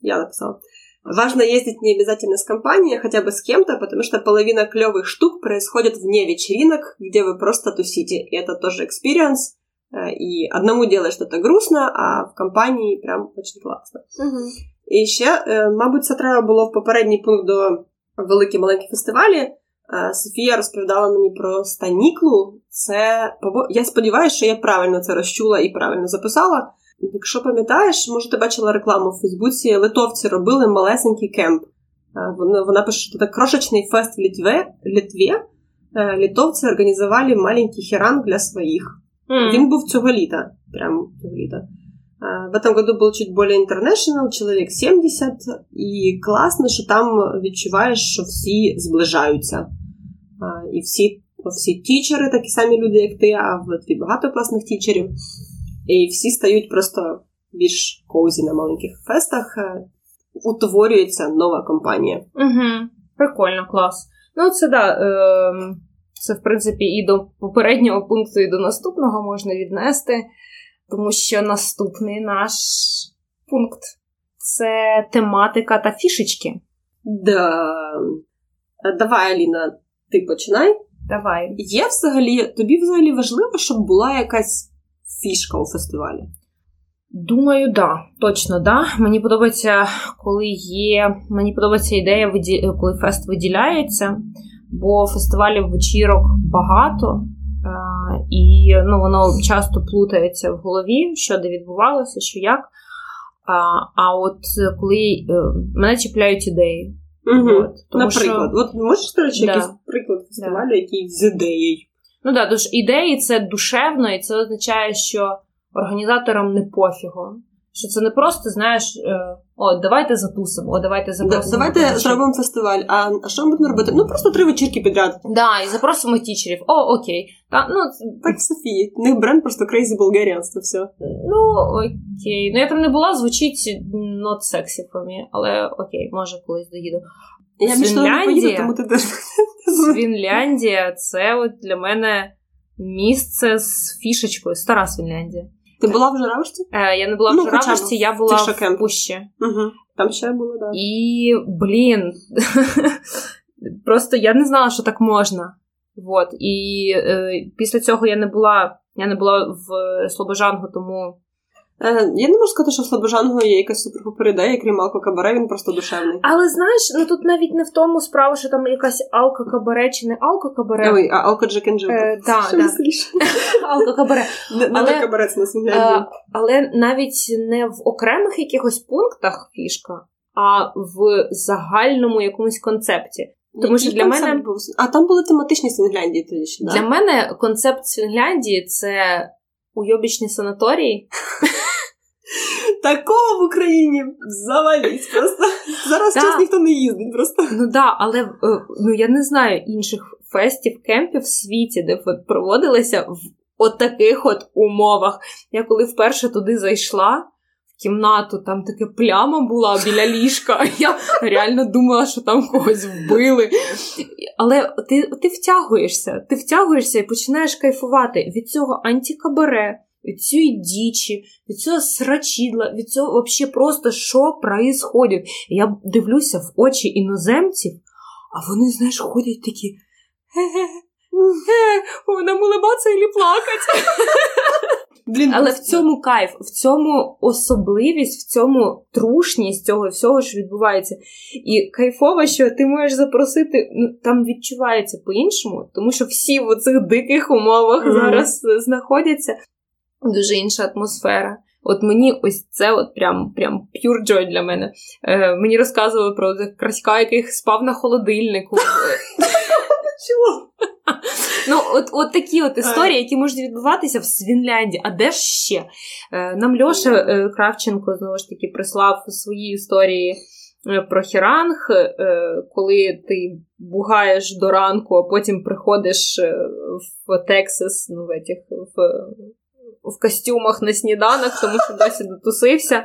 я написала. Важно ездить не обязательно с компанией, а хотя бы с кем-то, потому что половина клевых штук происходит вне вечеринок, где вы просто тусите. И это тоже experience. Э, И одному делать что-то грустно, а в компанії прям очень класно. І ще, е, мабуть, це треба було в попередній пункт до великі маленькі фестивалі. Е, Софія розповідала мені про Станіклу. Це побо- я сподіваюся, що я правильно це розчула і правильно записала. Якщо пам'ятаєш, може, ти бачила рекламу в Фейсбуці, литовці робили малесенький кемп. Е, Вона, вона пише, що це крошечний фест в Литве. Литві. Е, Литовці організували маленький херан для своїх. М. Він був цього літа, прямо цього літа. В этом году был чуть более international, чоловік 70, і класно, що там відчуваєш, що всі зближаються. І всі, всі тічери, такі самі люди, як ти, а в Литві багато класних тічерів. І всі стають просто більш коузі на маленьких фестах. Е, Утворюється нова компанія. Угу. Прикольно, клас. Ну, це да. Е, це, в принципі, і до попереднього пункту, і до наступного можна віднести, тому що наступний наш пункт це тематика та фішечки. Да. Е, Давай, Аліна, ти починай. Давай. Є взагалі, тобі взагалі важливо, щоб була якась фішка у фестивалі? Думаю, да, точно да. Мені подобається, коли є. Мені подобається ідея, коли фест виділяється, бо фестивалів вечірок багато, е, і ну, воно часто плутається в голові, що де відбувалося, що як. А, а от коли е, мене чіпляють ідеї. Угу. От, тому Наприклад, що- от можеш речі, Да. якийсь приклад фестивалю, який з ідеєю? Ну да, ідеї це душевно, і це означає, що організаторам не пофігу. Що це не просто, знаєш, е, о, давайте затусимо, о, давайте Да, запросимо. давайте тічерів. зробимо фестиваль. А, що ми будемо робити? Ну просто три вечірки підряд. Да, і запросимо тічерів. О, окей. Та, ну, Так, Софії. У них бренд просто Crazy Bulgarians, це все. ну, окей. Ну, я там не була, звучить not sexy for me, але окей, може колись доїду. Я Фінляндія? тому ти. Фінляндія це от для мене місце з фішечкою. Стара Фінляндія. Ти була в Журавушці? Е, я не була Ну, в Журавушці, я була в. Пущі. Угу. Там ще було, так. І, блін, просто я не знала, що так можна. Вот. І е, після цього я не була. Я не була в Слобожангу, тому я не можу сказати, що в Слобожангу є якась супер ідея, крім Алко Кабаре, він просто душевний. Але знаєш, ну тут навіть не в тому справа, що там якась алко-кабаре чи не алко-кабаре. Ой, а Алко Джекенджи. Е, да, Що да. Алко-кабаре. Але- але... Кабарець на Е, але навіть не в окремих якихось пунктах фішка, а в загальному якомусь концепті. Тому що для мене був? А там були тематичні Свінгляндії тоді ще, да? Для мене концепт Свінгляндії це уйобічні санаторії. Такого в Україні заваліть просто. Зараз час ніхто не їздить просто. Ну да, але е, ну я не знаю інших фестів, кемпів в світі, де проводилися в от таких от умовах. Я коли вперше туди зайшла. Кімнату, там таке пляма була біля ліжка. Я реально думала, що там когось вбили. Але ти ти втягуєшся, ти втягуєшся і починаєш кайфувати від цього антикабаре, від цієї дічі, від цього срачідла, від цього взагалі просто що происходить. Я дивлюся в очі іноземців, а вони, знаєш, ходять такі. Нам улибатися і плакати. Блін, Але в цьому кайф, в цьому особливість, в цьому трушність цього всього, що відбувається. І кайфово, що ти можеш запросити, ну там відчувається по-іншому, тому що всі в цих диких умовах mm-hmm. зараз знаходяться. Дуже інша атмосфера. От мені ось це от прям прям pure joy для мене. Е, Мені розказували про Краська, який спав на холодильнику. Чого? Ну, от от такі от історії, які можуть відбуватися в Свінгляндії. А де ж ще? Е, нам Льоша е, Кравченко знову ж таки прислав свої історії е, про Herräng, коли ти бугаєш до ранку, а потім приходиш в Тексас, ну, в этих, в. В костюмах на сніданок, тому що досі дотусився,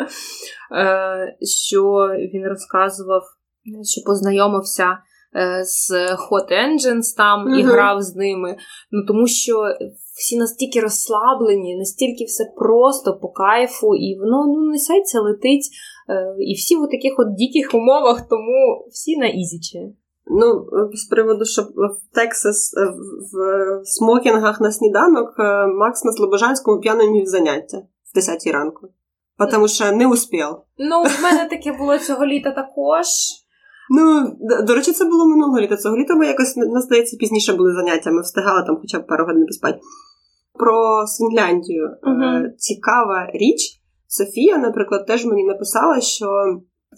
що він розказував, що познайомився Е, з Hotshots там uh-huh. і грав з ними. Ну тому що всі настільки розслаблені, настільки все просто по кайфу, і воно ну несеться, летить. Е, і всі в таких от диких умовах, тому всі на ізічі. Ну, з приводу, що в Тексас в смокінгах на сніданок е, Макс на Слобожанському п'яно мів заняття в 10 ранку. Тому що не успів. Ну, в мене таке було цього літа також. Ну, до речі, це було минулого літа. Цього літа ми якось нас здається, пізніше були заняття. Ми встигали там хоча б пару годин поспати. Про Фінляндію. Uh-huh. Цікава річ. Софія, наприклад, теж мені написала, що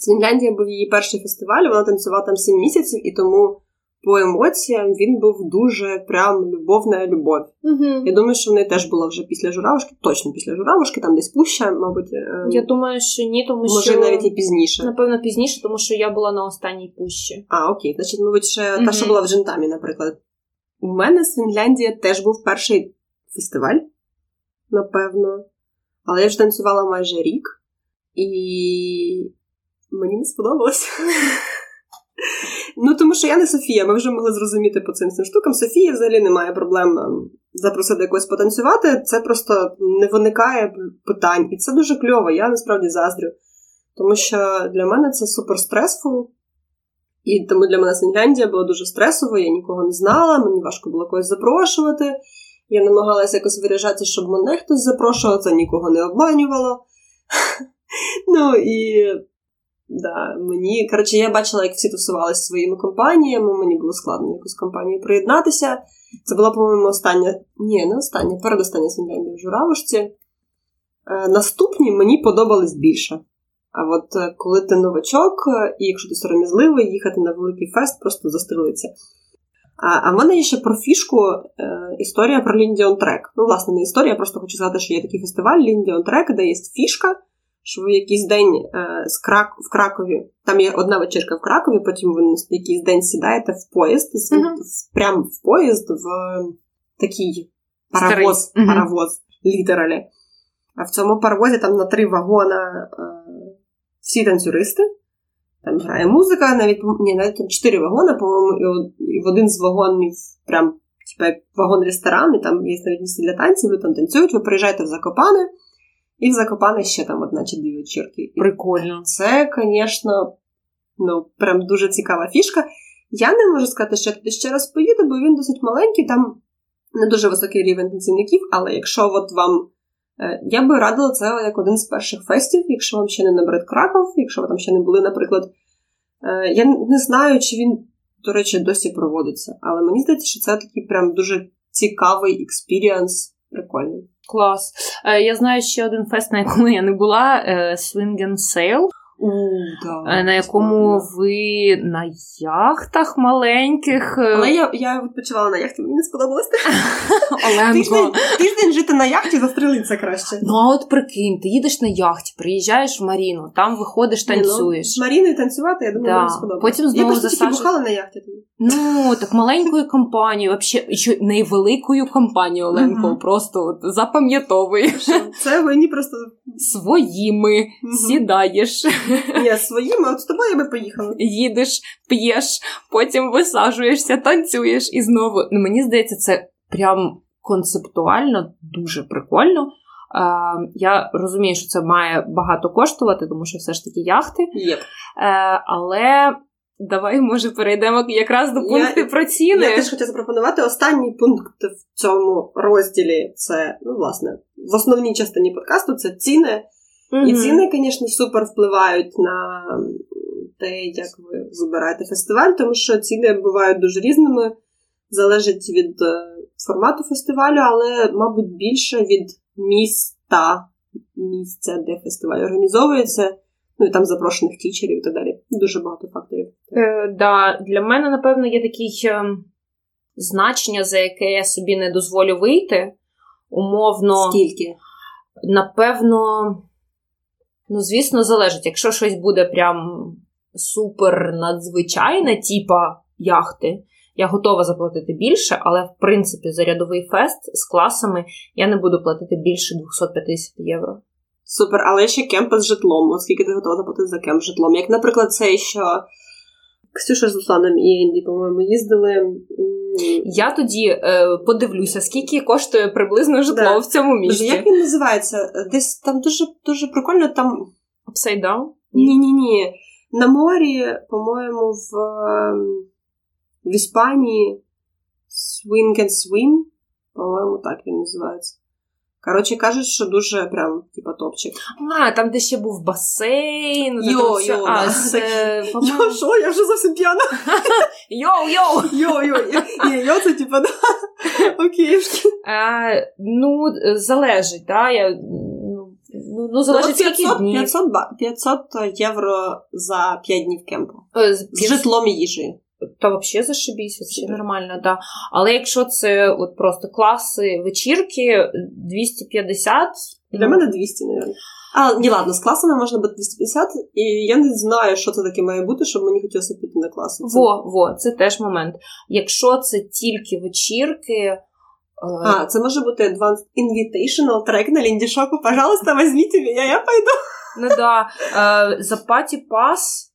Фінляндія був її перший фестиваль, вона танцювала там 7 місяців, і тому по емоціям він був дуже прям любовна любов. Угу. Я думаю, що в неї теж була вже після журавушки, точно після журавушки, там десь пуща, мабуть. Е, я думаю, що ні, тому може, що. Може, навіть і пізніше. Напевно, пізніше, тому що я була на останній пущі. А, окей, значить, мабуть, ще угу. та, що була в Жентамі, наприклад. У мене з Фінляндії теж був перший фестиваль, напевно. Але я вже танцювала майже рік, і мені не сподобалось. Ну, тому що я не Софія, ми вже могли зрозуміти по цим цим штукам. Софія взагалі немає проблем ем, запросити якось потанцювати. Це просто не виникає питань. І це дуже кльово, я насправді заздрю. Тому що для мене це супер стресфул. І тому для мене Фінляндія була дуже стресово, я нікого не знала, мені важко було когось запрошувати. Я намагалася якось виряджатися, щоб мене хтось запрошував, це нікого не обманювало. Ну і Да, мені, коротше, я бачила, як всі тусувалися своїми компаніями, мені було складно якусь компанію приєднатися. Це була, по-моєму, остання, ні, не остання, передостання Фінляндія в Журавушці. Е, наступні мені подобались більше. А от е, коли ти новачок, е, і якщо ти сором'язливий, їхати на великий фест, просто застрелиться. А а в мене є ще про фішку е, історія про Ліндіон Трек. Ну, власне, не історія, я просто хочу сказати, що є такий фестиваль Ліндіон Трек, де є фішка що ви якийсь день е, з Крак... в Кракові, там є одна вечірка в Кракові, потім ви якийсь день сідаєте в поїзд, mm-hmm. прямо в поїзд в такий паровоз, mm-hmm. паровоз, літералі. А в цьому паровозі там на три вагона е, всі танцюристи. Там грає музика, навіть ні, навіть там чотири вагони, по-моєму, і в один з вагонів прям типу, вагон ресторан, і там є навіть місце для танців, ви там танцюють, ви приїжджаєте в Закопане. І в Закопане ще там одна чи дві вечірки. Прикольно. Це, звісно, ну, прям дуже цікава фішка. Я не можу сказати, що я туди ще раз поїду, бо він досить маленький, там не дуже високий рівень танцівників, але якщо от вам. Е, я би радила це як один з перших фестів, якщо вам ще не набрид Краков, якщо ви там ще не були, наприклад. Е, я не знаю, чи він, до речі, досі проводиться, але мені здається, що це такий прям дуже цікавий experience, прикольний. Клас. Е, я знаю ще один фест, на якому я не була: Swing and Sail да, на якому ви на яхтах маленьких. Е, Але я я відпочивала на яхті, мені не сподобалось. Тиждень, тиждень жити на яхті застрелиться краще. Ну а от прикинь, ти їдеш на яхті, приїжджаєш в Маріну, там виходиш, ну, танцюєш. Ну, Маріною танцювати, я думаю, да. мені сподобалось. Потім знову я засаж... бухала на яхті. Ну, так маленькою компанією, взагалі, невеликою компанією, Оленко, uh-huh. просто от, запам'ятовуєш. Це ви просто своїми uh-huh. сідаєш. Ні, своїми, от з тобою би поїхала. Їдеш, п'єш, потім висаджуєшся, танцюєш і знову. Ну, Мені здається, це прям концептуально дуже прикольно. Uh, я розумію, що це має багато коштувати, тому що все ж таки яхти. Yep. Uh, але Давай, може, перейдемо якраз до пункту я, про ціни. Я теж хотіла запропонувати останній пункт в цьому розділі це, ну, власне, в основній частині подкасту це ціни. Mm-hmm. І ціни, звісно, супер впливають на те, як ви вибираєте фестиваль, тому що ціни бувають дуже різними, залежить від е, формату фестивалю, але, мабуть, більше від міста, місця, де фестиваль організовується ну і там запрошених тічерів і так далі. Дуже багато факторів. Е, да, Для мене, напевно, є таке значення, за яке я собі не дозволю вийти. Умовно. Скільки? Напевно, ну, звісно, залежить. Якщо щось буде прям супер надзвичайне, типа яхти. Я готова заплатити більше, але в принципі за рядовий фест з класами я не буду платити більше 250 євро. Супер, але ще кемпи з житлом, оскільки ти готова заплатити за кемп з житлом. Як, наприклад, цей що Ксюша з Русланом і Енді, по-моєму, їздили. Я тоді е, подивлюся, скільки коштує приблизно житло да. в цьому місці. Як він називається? Десь там дуже дуже прикольно там. Upside down? Ні-ні ні. На морі, по-моєму, в в Іспанії Swing and Swim. По-моєму, так він називається. Коротше, кажуть, що дуже прям, типа, топчик. А, там, де ще був басейн. Йо, йо, а, це, Йо, що? Я вже зовсім п'яна. Йоу, йоу! Йо, йо, Ні, йо, це типа, да. Окей. Ну, залежить, так? Я... Ну, ну, залежить ну, 500, днів. 500, 500 євро за 5 днів кемпу. Е, з житлом і їжею. Та взагалі зашибісь, взагалі нормально, да. Але якщо це от просто класи вечірки 250. Для ну... мене 200, мабуть. А, ні, ладно, з класами можна бути 250, і я не знаю, що це таке має бути, щоб мені хотілося піти на класи. Це... Во, во, це теж момент. Якщо це тільки вечірки. Е, а, це може бути Advanced Invitational трек на Ліндішоку. Пожалуйста, возьмите меня, я пойду. Ну да. Е, за паті пас.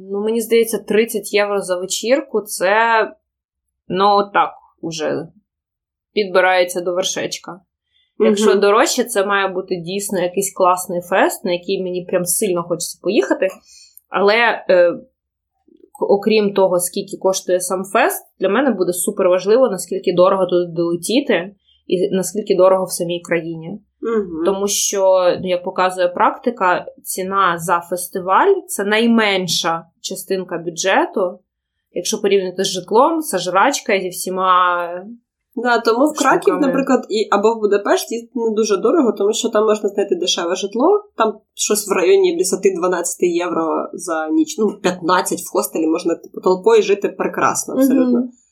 Ну, мені здається, 30 євро за вечірку це, ну, так, уже підбирається до вершечка. Якщо mm дорожче, це має бути дійсно якийсь класний фест, на який мені прям сильно хочеться поїхати. Але е, окрім того, скільки коштує сам фест, для мене буде супер важливо, наскільки дорого туди долетіти, і наскільки дорого в самій країні. Угу. Тому що, ну, як показує практика, ціна за фестиваль це найменша частинка бюджету. Якщо порівняти з житлом, це жрачка зі всіма. Да, тому в Краків, наприклад, і або в Будапешті не дуже дорого, тому що там можна знайти дешеве житло, там щось в районі 10-12 євро за ніч, ну 15 в хостелі можна типу, толпою жити прекрасно, абсолютно. Mm-hmm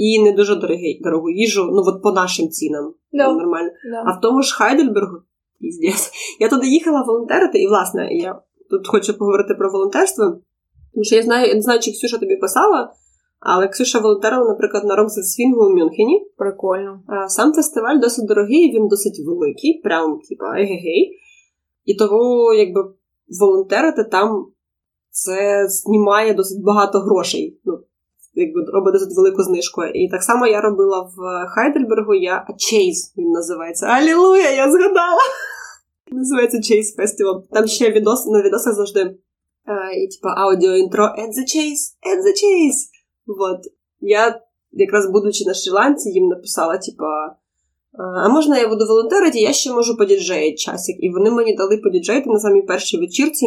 і не дуже дорогі, дорогу їжу, ну от по нашим цінам. No. Нормально. No. А в тому ж Хайдельбергу, піздець, я туди їхала волонтерити, і, власне, я тут хочу поговорити про волонтерство, тому що я знаю, я не знаю, чи Ксюша тобі писала, але Ксюша волонтерила, наприклад, на рок свінгу у Мюнхені. Прикольно. Сам фестиваль досить дорогий, він досить великий, прям, типа, егегей. І тому, якби волонтерити там це знімає досить багато грошей. Ну, якби робить досить велику знижку. І так само я робила в Хайдельбергу, я Chase він називається. Алілуя, я згадала! Називається Chase Festival. Там ще відос, на відосах завжди а, і типа аудіоінтро At the Chase, At the Chase. Вот. Я, якраз будучи на Шрі-Ланці, їм написала, типа. А можна я буду волонтерити, я ще можу подіджеїти часик. І вони мені дали подіджеїти на самій першій вечірці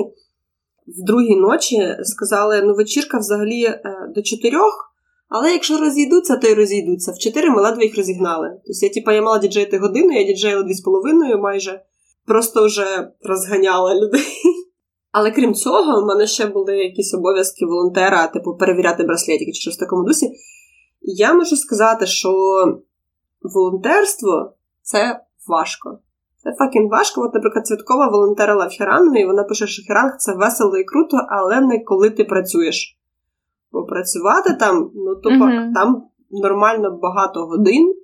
в другій ночі сказали: ну, вечірка взагалі е, до чотирьох, але якщо розійдуться, то й розійдуться. В чотири ми ледве їх розігнали. Тобто я типа, я мала діджеїти годину, я діджеїла дві з половиною майже, просто вже розганяла людей. Але крім цього, в мене ще були якісь обов'язки волонтера, типу перевіряти браслетики чи щось в такому дусі. Я можу сказати, що волонтерство це важко. Це факін важко. От, наприклад, Цвяткова волонтерила в Хірангові, і вона пише, що Хіранг це весело і круто, але не коли ти працюєш. Бо працювати там, ну то uh там нормально багато годин,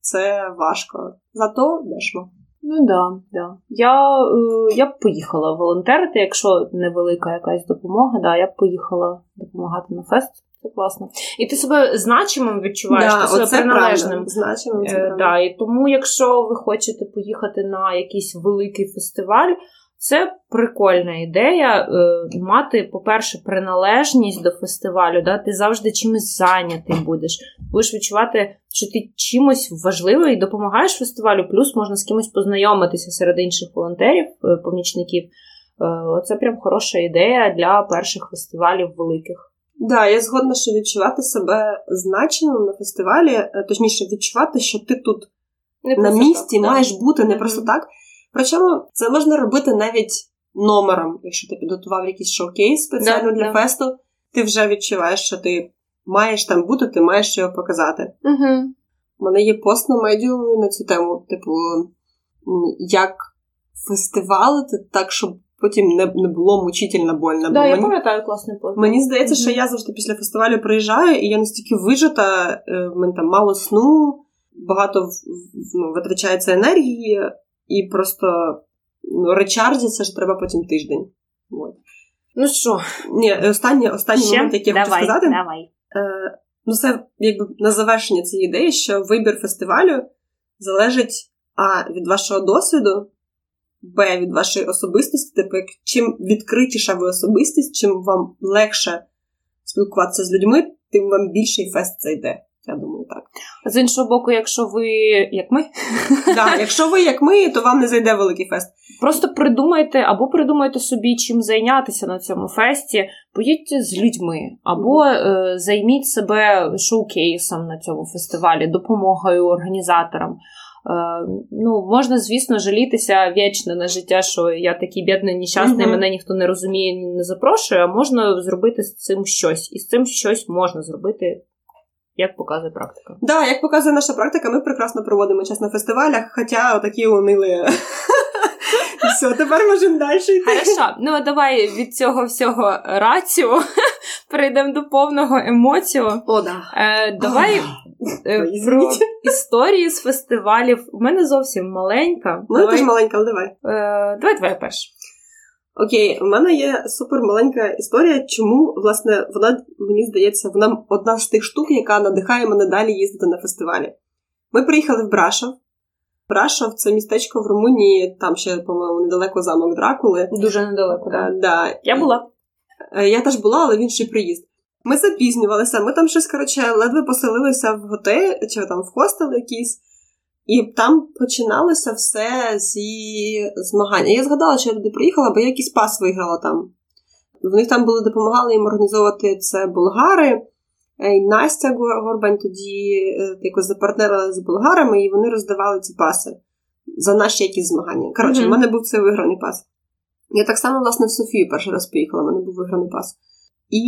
це важко. Зато дешево. Ну да, да. Я е, я б поїхала волонтерити, якщо невелика якась допомога, да, я б поїхала допомагати на фест. Це класно. І ти себе значимим відчуваєш, да, ти себе приналежним. Значимим, це е, да, І тому, якщо ви хочете поїхати на якийсь великий фестиваль, це прикольна ідея е, мати, по-перше, приналежність до фестивалю. Да? Ти завжди чимось зайнятий будеш. Будеш відчувати, що ти чимось важливий і допомагаєш фестивалю, плюс можна з кимось познайомитися серед інших волонтерів, е, помічників. Е, це прям хороша ідея для перших фестивалів великих. Так, да, я згодна, що відчувати себе значеним на фестивалі, е, точніше, відчувати, що ти тут не на місці так, маєш да? бути не mm-hmm. просто так. Причому це можна робити навіть номером, якщо ти підготував якийсь шоу-кейс спеціально да, для да. фесту, ти вже відчуваєш, що ти маєш там бути, ти маєш його показати. Угу. У мене є пост на медіумі на цю тему, типу, як фестивалити так, щоб потім не не було мучительно больно. Да, я пам'ятаю класний пост. Мені здається, що я завжди після фестивалю приїжджаю, і я настільки вижита, е, в мене там мало сну, багато ну, витрачається енергії, і просто ну, речардзиться ж треба потім тиждень. От. Ну що? Ні, останній останній момент, який я давай, хочу сказати. Давай. Е, Ну, це якби на завершення цієї ідеї, що вибір фестивалю залежить А від вашого досвіду, Б від вашої особистості. Типу, як чим відкритіша ви особистість, чим вам легше спілкуватися з людьми, тим вам більший фест зайде. Я думаю, так. З іншого боку, якщо ви як ми, да, якщо ви як ми, то вам не зайде великий фест. Просто придумайте або придумайте собі, чим зайнятися на цьому фесті, поїдьте з людьми, або е, займіть себе шоукейсом на цьому фестивалі, допомогою організаторам. Е, ну, Можна, звісно, жалітися вічно на життя, що я такий бідний, нещасний, mm-hmm. мене ніхто не розуміє, не запрошує, а можна зробити з цим щось. І з цим щось можна зробити як показує практика? Так, да, як показує наша практика, ми прекрасно проводимо час на фестивалях, хоча такі унили. Все, тепер можемо далі йти. Хорошо, ну давай від цього всього раціо перейдемо до повного емоцію. О, да. Е, Давай е, про історії з фестивалів. У мене зовсім маленька. У мене теж маленька, але давай. Е, Давай давай перш. Окей, у мене є супер маленька історія, чому, власне, вона, мені здається, вона одна з тих штук, яка надихає мене далі їздити на фестивалі. Ми приїхали в Брашов. Брашов це містечко в Румунії, там ще, по-моєму, недалеко замок Дракули. Дуже недалеко, так. Да. да. Я була. Е, я теж була, але в інший приїзд. Ми запізнювалися, ми там щось, коротше, ледве поселилися в готель чи там в хостел якийсь. І там починалося все зі змагання. Я згадала, що я туди приїхала, бо я якийсь пас виграла там. В них там були допомагали їм організовувати це болгари. Е, і Настя Горбань тоді е, якось запартнерила з болгарами, і вони роздавали ці паси за наші якісь змагання. Коротше, mm-hmm. в мене був цей виграний пас. Я так само, власне, в Софію перший раз поїхала, в мене був виграний пас. І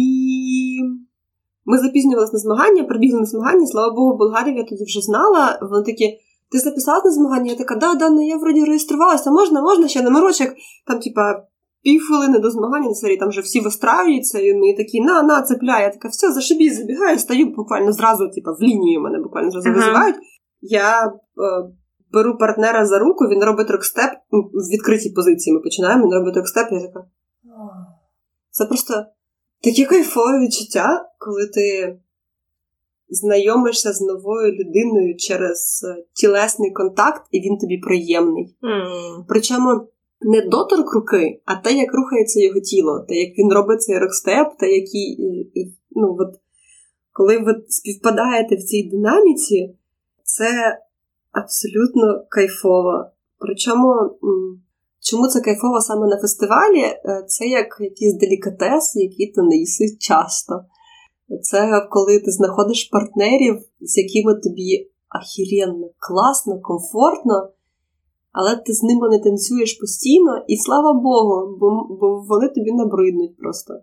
ми запізнювалися на змагання, прибігли на змагання, слава Богу, болгарів я тоді вже знала. Вони такі. Ти записалась на змагання? Я така, да, да, ну я вроді реєструвалася, можна, можна ще номерочок, там, типа, півхвилини до змагання на серії, там вже всі вистраюються, і вони такі, на, на, цепляй. Я така, все, зашибісь, забігаю, стаю буквально зразу, типа, в лінію мене буквально зразу uh-huh. визивають. Я е, беру партнера за руку, він робить рокстеп, в відкритій позиції ми починаємо, він робить рокстеп, я така. Це просто таке кайфове відчуття, коли ти знайомишся з новою людиною через е, тілесний контакт, і він тобі приємний. Mm. Причому не доторк руки, а те, як рухається його тіло, те, як він робить цей рокстеп, те, який. Ну, от, коли ви співпадаєте в цій динаміці, це абсолютно кайфово. Причому. Чому це кайфово саме на фестивалі? Е, це як якийсь делікатес, який ти не їси часто. Це коли ти знаходиш партнерів, з якими тобі ахіренно, класно, комфортно, але ти з ними не танцюєш постійно, і слава Богу, бо, бо вони тобі набриднуть просто.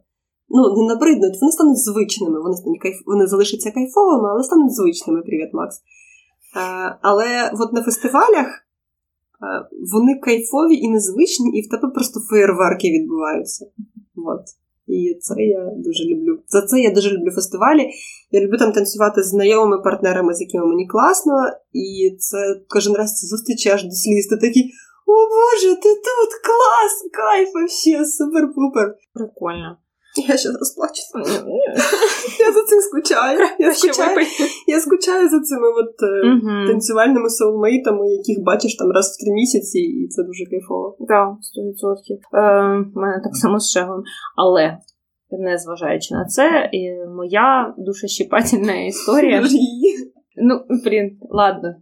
Ну, не набриднуть, вони стануть звичними. Вони стануть кайф... вони залишаться кайфовими, але стануть звичними. Привіт, Макс. Е, але от на фестивалях е, вони кайфові і незвичні, і в тебе просто феєрверки відбуваються. От. І це я дуже люблю. За це я дуже люблю фестивалі. Я люблю там танцювати з знайомими партнерами, з якими мені класно, і це кожен раз це зустрічі аж до сліз. Ти такий, о Боже, ти тут! Клас! Кайф, вообще, супер-пупер. Прикольно. Я ще розплачу. Я за цим скучаю. Я скучаю, я скучаю за цими от угу. танцювальними соулмейтами, яких бачиш там раз в три місяці, і це дуже кайфово. Так, сто відсотків. Е, У мене так само з шегом. Але. Незважаючи на це, моя душещипательна історія. Ну, блін, ладно.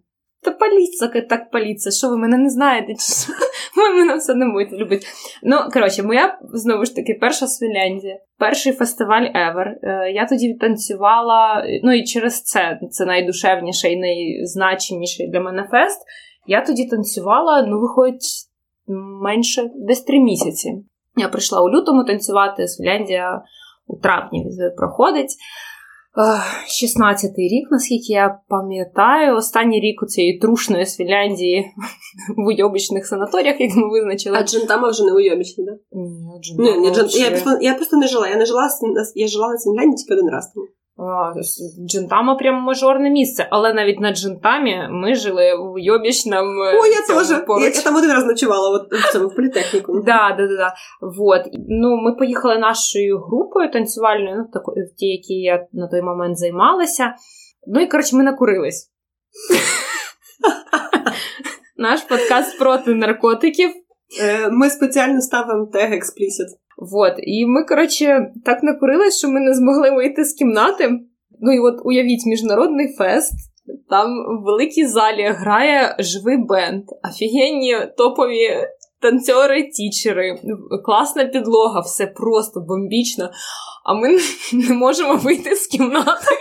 Та паліться, так паліться, що ви мене не знаєте, чи що? ви мене все не будете любити. Ну, коротше, моя знову ж таки перша з Фінляндії, перший фестиваль Ever. Е, я тоді танцювала, ну і через це це найдушевніший і найзначиміший для мене фест. Я тоді танцювала, ну, виходить, менше десь три місяці. Я прийшла у лютому танцювати з Фінляндія у травні проходить. 16-й рік, наскільки я пам'ятаю, останній рік у цієї трушної з Фінляндії в уйобічних санаторіях, як ми визначили. А Джентама вже не уйобічні, так? Да? Ні, Джентама. Ні, ні, джент... я, просто, я просто не жила. Я не жила я жила на Фінляндії тільки один раз тому. Джентама прям мажорне місце, але навіть на Джентамі ми жили в Йобічному. О, я теж. Я, я там один раз ночувала от, в цьому в політехніку. Да, да, да, да. Вот. Ну, ми поїхали нашою групою танцювальною, ну, тако, в ті, які я на той момент займалася. Ну і коротше, ми накурились. Наш подкаст проти наркотиків. Е, ми спеціально ставимо тег експлісіт. Вот. І ми, коротше, так накурились, що ми не змогли вийти з кімнати. Ну і от уявіть, міжнародний фест. Там в великій залі грає живий бенд, офігенні топові танцьори, тічери, класна підлога, все просто бомбічно. А ми не можемо вийти з кімнати.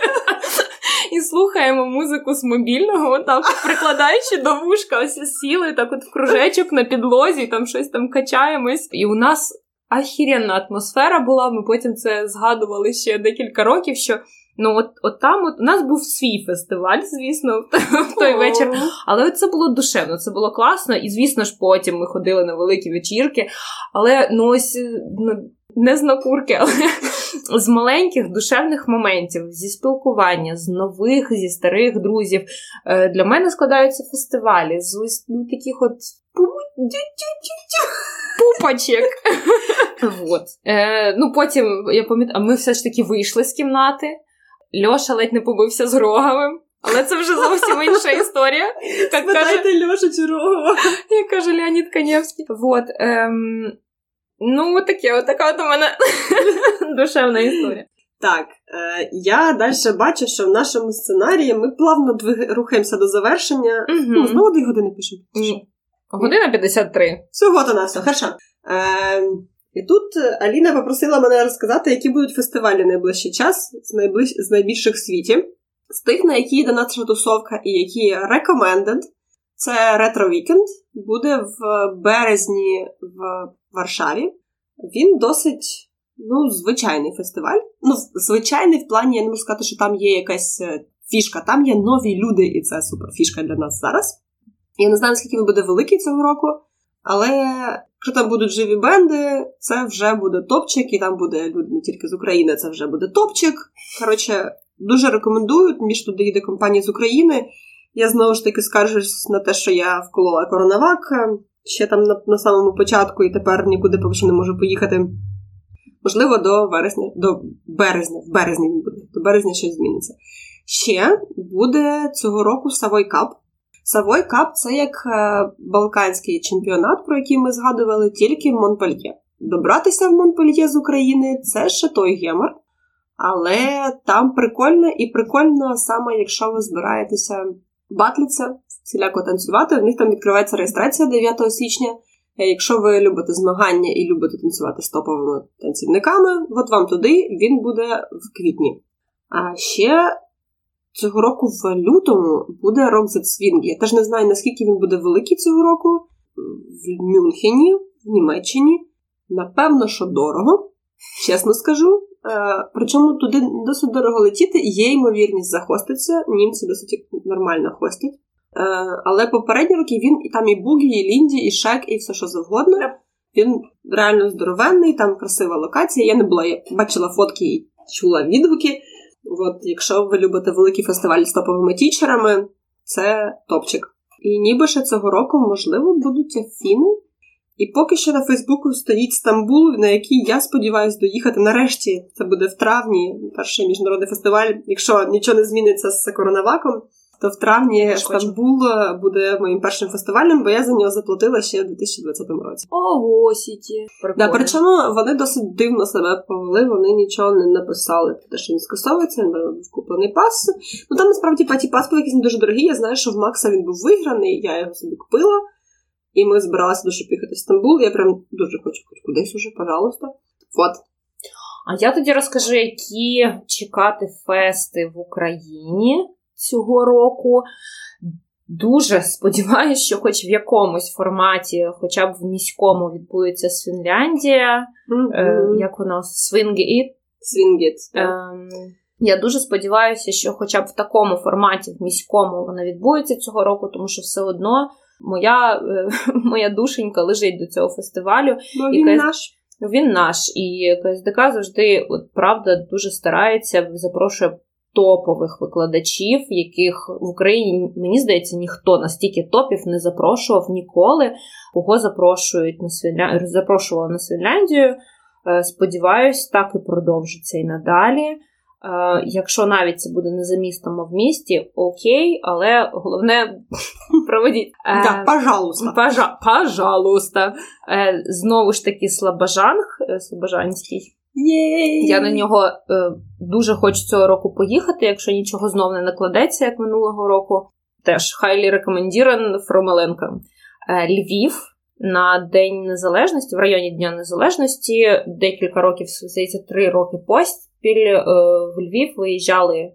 І слухаємо музику з мобільного, отак прикладаючи до вушка, ось сіли так от в кружечок на підлозі, там щось там качаємось. І у нас ахіренна атмосфера була. Ми потім це згадували ще декілька років. що Ну, от от там от у нас був свій фестиваль, звісно, в той вечір. Але от це було душевно, це було класно, і, звісно ж, потім ми ходили на великі вечірки. Але ну ось ну, не з накурки, але з маленьких душевних моментів, зі спілкування, з нових, зі старих друзів. Е, для мене складаються фестивалі з ось ну, таких от пупочек. вот. Е, Ну, потім я пам'ятаю, ми все ж таки вийшли з кімнати. Льоша ледь не побився з Роговим. Але це вже зовсім інша історія. Як каже Льоша чи Рогова. Як каже Леонід Канєвський. Вот, ем, Ну, таке, от така от у мене душевна історія. Так, е, я далі бачу, що в нашому сценарії ми плавно двиг... рухаємося до завершення. Угу. Ну, Знову дві години пишемо. Година 53. Всього то на все, хорошо. Е, і тут Аліна попросила мене розказати, які будуть фестивалі в найближчий час з найближ... з найбільших світі. З тих, на які йде наша тусовка, і які recommended. Це ретро вікенд буде в березні в Варшаві. Він досить ну, звичайний фестиваль. Ну, звичайний в плані, я не можу сказати, що там є якась е, фішка, там є нові люди, і це супер фішка для нас зараз. Я не знаю, наскільки він буде великий цього року, але якщо там будуть живі бенди, це вже буде топчик, і там буде люди не тільки з України, це вже буде топчик. Коротше, дуже рекомендую, між туди їде компанія з України. Я знову ж таки скаржусь на те, що я вколола коронавак ще там на, на самому початку, і тепер нікуди поки не можу поїхати. Можливо, до вересня, до березня, в березні він буде, до березня щось зміниться. Ще буде цього року Савой Кап. Савой Кап це як е, балканський чемпіонат, про який ми згадували, тільки в Монпельє. Добратися в Монпельє з України це ще той гемор, але там прикольно і прикольно саме, якщо ви збираєтеся батліться, всіляко танцювати. В них там відкривається реєстрація 9 січня. Е, якщо ви любите змагання і любите танцювати з топовими танцівниками, от вам туди він буде в квітні. А ще цього року в лютому буде Rock That Swing. Я теж не знаю, наскільки він буде великий цього року. в Мюнхені, в Німеччині. Напевно, що дорого, чесно скажу. Е, причому туди досить дорого летіти, є ймовірність захоститися. Німці досить нормально хостять. Е, але попередні роки він і там і Бугі, і Лінді, і Шек, і все що завгодно. Він реально здоровенний, там красива локація. Я не була, я бачила фотки і чула відгуки. От, якщо ви любите великі фестивалі з топовими тічерами, це топчик. І ніби ще цього року, можливо, будуть афіни. І поки що на Фейсбуку стоїть Стамбул, на який я сподіваюся доїхати. Нарешті це буде в травні, перший міжнародний фестиваль. Якщо нічого не зміниться з коронаваком, то в травні Стамбул буде моїм першим фестивалем, бо я за нього заплатила ще в 2020 році. Ого, сіті. Да, Причому вони досить дивно себе повели, вони нічого не написали, те, що він скасовується, він був куплений пас. Ну там насправді паті пас був якийсь не дуже дорогий. Я знаю, що в Макса він був виграний, я його собі купила. І ми збиралися дуже поїхати в Стамбул. Я прям дуже хочу хоч кудись уже, пожалуйста. От. А я тоді розкажу, які чекати фести в Україні цього року. Дуже сподіваюся, що хоч в якомусь форматі, хоча б в міському, відбудеться з Фінляндія. Mm-hmm. Е, як воно Свінгіт. Свінгіт. Ем, я дуже сподіваюся, що хоча б в такому форматі, в міському, воно відбудеться цього року, тому що все одно моя е, моя душенька лежить до цього фестивалю. Бо він і наш. Він наш. І КСДК завжди, от правда, дуже старається, запрошує топових викладачів, яких в Україні, мені здається, ніхто настільки топів не запрошував ніколи. Кого запрошують на Свінля... запрошували на Свінляндію. Е, сподіваюсь, так і продовжиться і надалі. Е, якщо навіть це буде не за містом, а в місті, окей, але головне проведіть. Так, е, пожалуйста. Пожа, пожалуйста. Знову ж таки, Слобожанг, Слобожанський. Єй! Я на нього дуже хочу цього року поїхати, якщо нічого знов не накладеться, як минулого року. Теж highly recommended Фромеленка. Львів. На День Незалежності, в районі Дня Незалежності, декілька років, здається, три роки поспіль е, в Львів виїжджали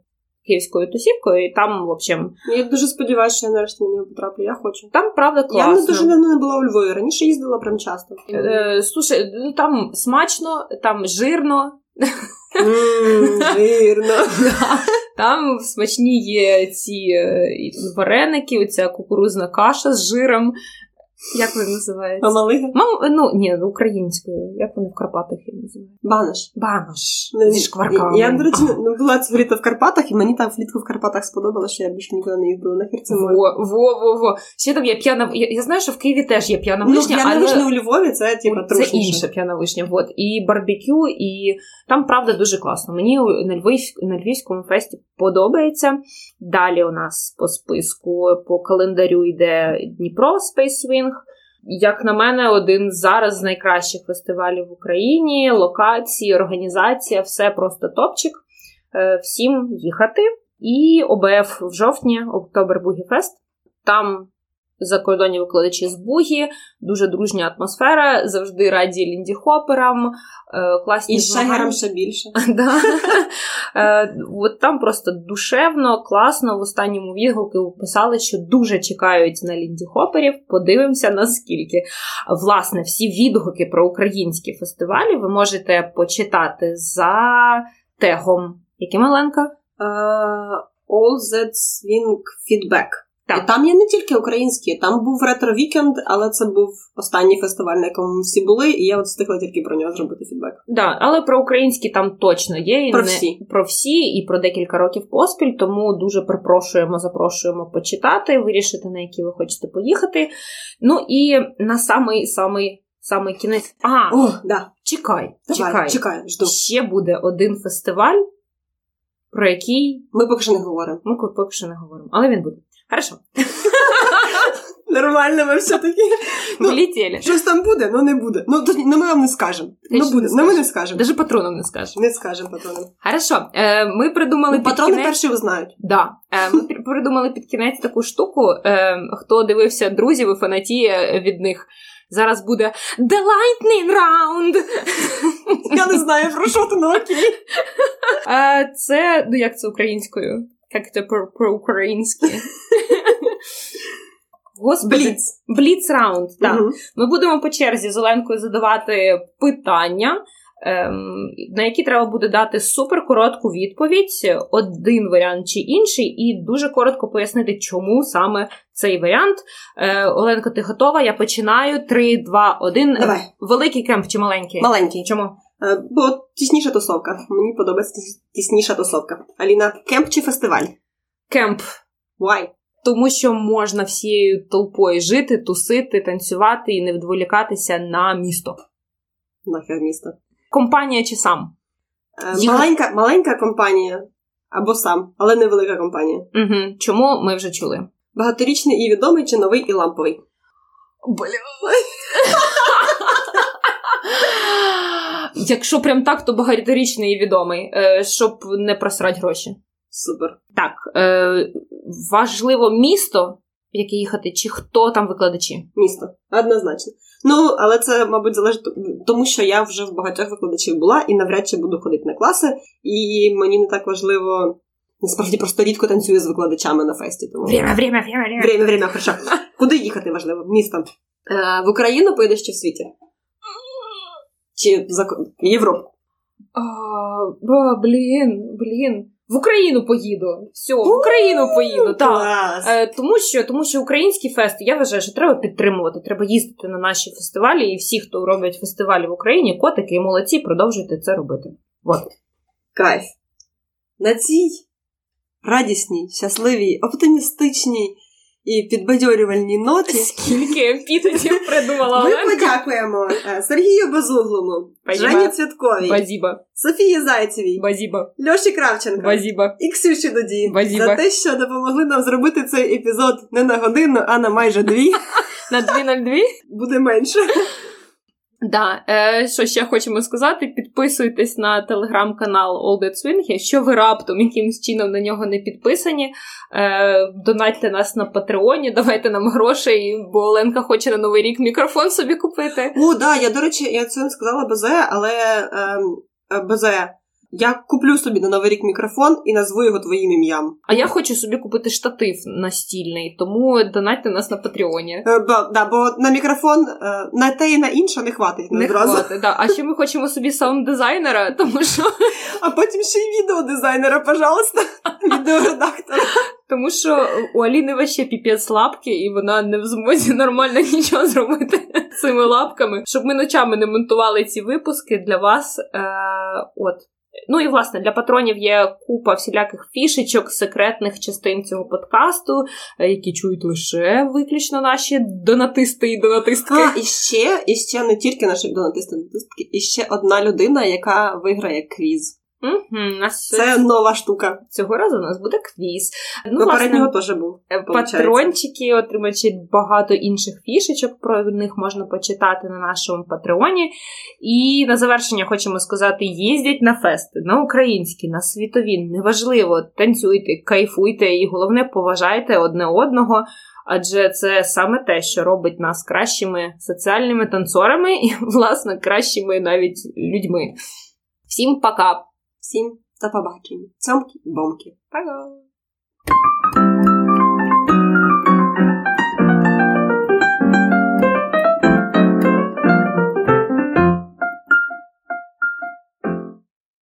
київською тусівкою, і там, в общем. Я дуже сподіваюся, що я нарешті на нього потраплю. Я хочу. Там правда класно. Я не дуже давно не була у Львові. Раніше їздила прям часто. Е, Слушай, ну, там смачно, там жирно. Жирно. Там смачні є ці е, вареники, оця кукурузна каша з жиром. Як вони називаються? Мамалига? Мам, ну, ні, ну, українською. Як вони в Карпатах їх називають? Банаш. Банаш. Зі шкварками. Я, до речі, не була це літо в Карпатах, і мені там влітку в Карпатах сподобалося, що я більше нікуди не їздила на Херцемор. Во, во, во, во. Ще там є п'яна... Я, я знаю, що в Києві теж є п'яна вишня, ну, п'яна але... вишня у Львові, це, типу, Це інша п'яна вишня, вот. І барбекю, і там, правда, дуже класно. Мені на, Львівськ... на Львівському фесті подобається. Далі у нас по списку, по календарю йде Дніпро Space Swing як на мене, один зараз з найкращих фестивалів в Україні. Локації, організація, все просто топчик. Е, всім їхати. І ОБФ в жовтні, Октобер Бугіфест. Там закордонні викладачі з Бугі, дуже дружня атмосфера, завжди раді Лінді Хоперам, е, класні І шагерам ще більше. да. Е, от Там просто душевно, класно. В останньому відгуку писали, що дуже чекають на Лінді Хоперів. Подивимося наскільки. Власне, всі відгуки про українські фестивалі ви можете почитати за тегом. Яким Оленка? Uh, All That Swing Feedback. Так. І там є не тільки українські, там був ретро-вікенд, але це був останній фестиваль, на якому ми всі були, і я от встигла тільки про нього зробити фідбек. Да, але про українські там точно є. І про не... всі. Про всі і про декілька років поспіль, тому дуже припрошуємо, запрошуємо почитати, вирішити, на які ви хочете поїхати. Ну і на самий самий самий кінець. Ага, О, да. чекай, Давай, чекай. чекай, жду. Ще буде один фестиваль, про який ми поки що не говоримо. Ми поки що не говоримо, але він буде. Хорошо. Нормально ми все-таки. Ну, Влетіли. Щось там буде, ну не буде. Ну, то, ну ми вам не скажемо. Ну буде, ну ми не скажемо. Даже патронам не скажемо. Не скажемо патронам. Хорошо. Е, ми придумали ну, під Патрони кінець... перші узнають. Да. Е, ми придумали під кінець таку штуку. Е, хто дивився друзів і фанатіє від них. Зараз буде The Lightning Round. Я не знаю, про що ти, ну окей. Це, ну як це українською? Як це по-українськи? Господи, Бліц. Бліц раунд. Так. Ми будемо по черзі з Оленкою задавати питання, ем, на які треба буде дати суперкоротку відповідь, один варіант чи інший, і дуже коротко пояснити, чому саме цей варіант. Е, Оленко, ти готова? Я починаю. Три, два, один. Давай. Великий кемп чи маленький? Маленький. Чому? Е, Бо тісніша тусовка. Мені подобається тісніша тусовка. Аліна, кемп чи фестиваль? Кемп. Why? Тому що можна всією толпою жити, тусити, танцювати і не відволікатися на місто. Нахер місто. Компанія чи сам? Е, Маленька, маленька компанія або сам, але не велика компанія. Угу. Чому ми вже чули? Багаторічний і відомий чи новий і ламповий? Бля. Якщо прям так, то багаторічний і відомий, е, щоб не просрати гроші. Супер. Так, е, важливо місто, в яке їхати, чи хто там викладачі? Місто. Однозначно. Ну, але це, мабуть, залежить тому, що я вже в багатьох викладачів була і навряд чи буду ходити на класи, і мені не так важливо. Насправді просто рідко танцюю з викладачами на фесті. Тому Время, время, время, время. время, время, хорошо. Куди їхати важливо? Місто. Е, в Україну поїдеш чи в світі? Чи за Європу? А, ба, блін, блін. В Україну поїду. Все, в Україну поїду. Так. Е, тому що тому що українські фести, я вважаю, що треба підтримувати. Треба їздити на наші фестивалі, і всі, хто роблять фестивалі в Україні, котики і молодці, продовжуйте це робити. От. Кайф. На цій радісній, щасливій, оптимістичній і підбадьорювальні ноти. Скільки епітетів придумала ми подякуємо е, Сергію Безуглому. Жені Цвятковій, Базіба, Софії Зайцевій, базіба, Льоші Кравченко базіба. і Ксюші Доді Базіба. за те, що допомогли нам зробити цей епізод не на годину, а на майже дві. На 202. Буде менше. Да, е, що ще хочемо сказати, підписуйтесь на телеграм-канал All That Swing, якщо ви раптом якимось чином на нього не підписані, е, донатьте нас на Патреоні, давайте нам грошей, бо Оленка хоче на новий рік мікрофон собі купити. О, да, я, до речі, я це не сказала БЗ, але ем, е, БЗ. Я куплю собі на новий рік мікрофон і назву його твоїм ім'ям. А я хочу собі купити штатив настільний, тому донатьте нас на Патреоні. Е, ба- да, бо на мікрофон е, на те і на інше не хватить Не одразу. хватить, да. А ще ми хочемо собі саунд-дизайнера, тому що, А потім ще й відеодизайнера, пожалуйста. Відеоредактора. тому що у Аліни вообще піпець лапки, і вона не в змозі нормально нічого зробити цими лапками, щоб ми ночами не монтували ці випуски для вас. Е, от. Ну і власне для патронів є купа всіляких фішечок, секретних частин цього подкасту, е, які чують лише виключно наші донатисти і донатистки. А, і ще, і ще не тільки наші донатисти, донатистки, і ще одна людина, яка виграє квіз. Угу, нас Це нова штука. цього разу у нас буде квіз. Ну, Попереднього теж був. е, патрончики отримають ще багато інших фішечок. Про них можна почитати на нашому патреоні. І на завершення хочемо сказати: їздять на фести, на українські, на світові. Неважливо, танцюйте, кайфуйте і головне поважайте одне одного. Адже це саме те, що робить нас кращими соціальними танцорами і, власне, кращими навіть людьми. Всім пока! Всім до побачення. Цьомки, бомки. Пока!